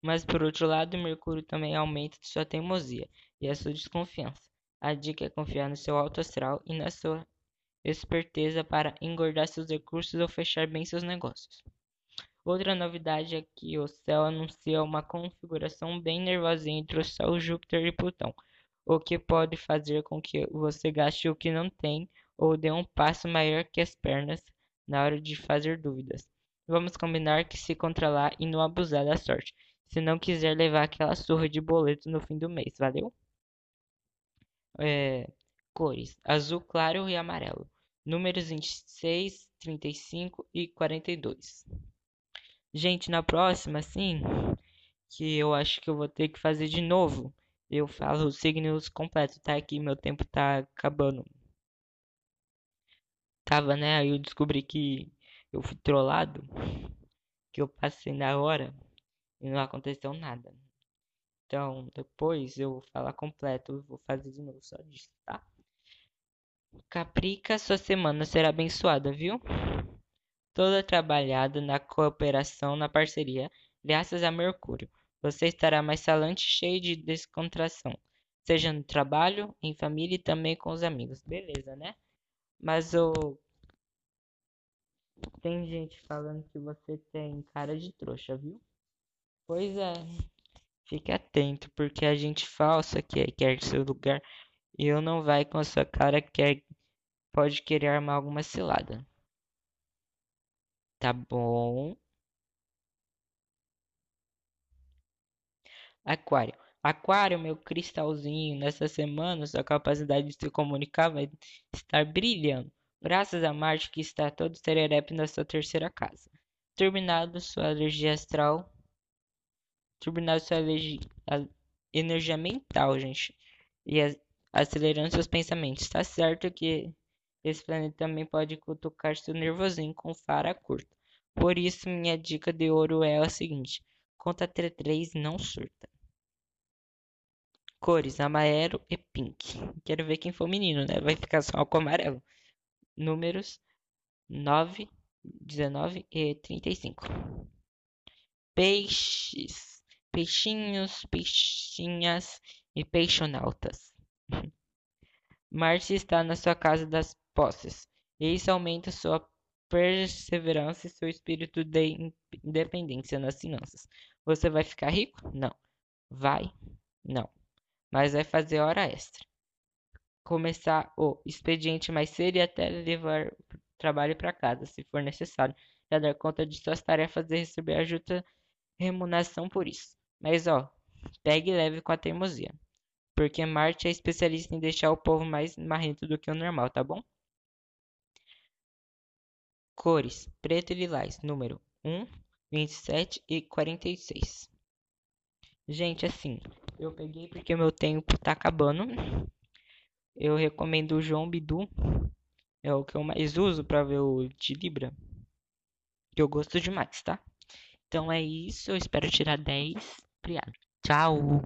Mas por outro lado, Mercúrio também aumenta sua teimosia e a sua desconfiança. A dica é confiar no seu alto astral e na sua esperteza para engordar seus recursos ou fechar bem seus negócios. Outra novidade é que o céu anuncia uma configuração bem nervosinha entre o Sol, Júpiter e Plutão, o que pode fazer com que você gaste o que não tem ou dê um passo maior que as pernas na hora de fazer dúvidas. Vamos combinar que se controlar e não abusar da sorte, se não quiser levar aquela surra de boleto no fim do mês, valeu? É, cores: azul claro e amarelo números 26, 35 e 42. Gente, na próxima, sim, que eu acho que eu vou ter que fazer de novo. Eu falo os signos completos, tá? Aqui meu tempo tá acabando. Tava, né? Aí eu descobri que eu fui trollado, que eu passei na hora e não aconteceu nada. Então, depois eu vou falar completo, eu vou fazer de novo só disso, tá? Caprica, sua semana será abençoada, viu? Toda trabalhada na cooperação, na parceria, graças a Mercúrio. Você estará mais salante cheio de descontração, seja no trabalho, em família e também com os amigos. Beleza, né? Mas o tem gente falando que você tem cara de trouxa, viu? Pois é. Fique atento, porque a gente falsa que quer seu lugar e eu não vai com a sua cara que pode querer armar alguma cilada. Tá bom. Aquário. Aquário, meu cristalzinho, nessa semana sua capacidade de se comunicar vai estar brilhando, graças a Marte que está todo sererepe na sua terceira casa. Terminado sua energia astral, terminado sua energia mental, gente, e acelerando seus pensamentos. Está certo que esse planeta também pode cutucar seu nervosinho com fara curta. Por isso, minha dica de ouro é a seguinte: Conta até 3 não surta. Cores: amarelo e pink. Quero ver quem for menino, né? Vai ficar só com amarelo. Números: 9, 19 e 35. Peixes: peixinhos, peixinhas e peixonautas. Marte está na sua casa das posses. E isso aumenta sua perseverança e seu espírito de independência nas finanças. Você vai ficar rico? Não. Vai? Não. Mas vai fazer hora extra. Começar o expediente mais cedo e até levar o trabalho para casa, se for necessário, para dar conta de suas tarefas e receber a justa remuneração por isso. Mas ó, pegue leve com a teimosia. Porque Marte é especialista em deixar o povo mais marrento do que o normal, tá bom? Cores: preto e lilás, número 1, 27 e 46. Gente, assim, eu peguei porque meu tempo tá acabando. Eu recomendo o João Bidu. É o que eu mais uso para ver o de Libra. Que eu gosto demais, tá? Então é isso. Eu espero tirar 10. Obrigado. Tchau.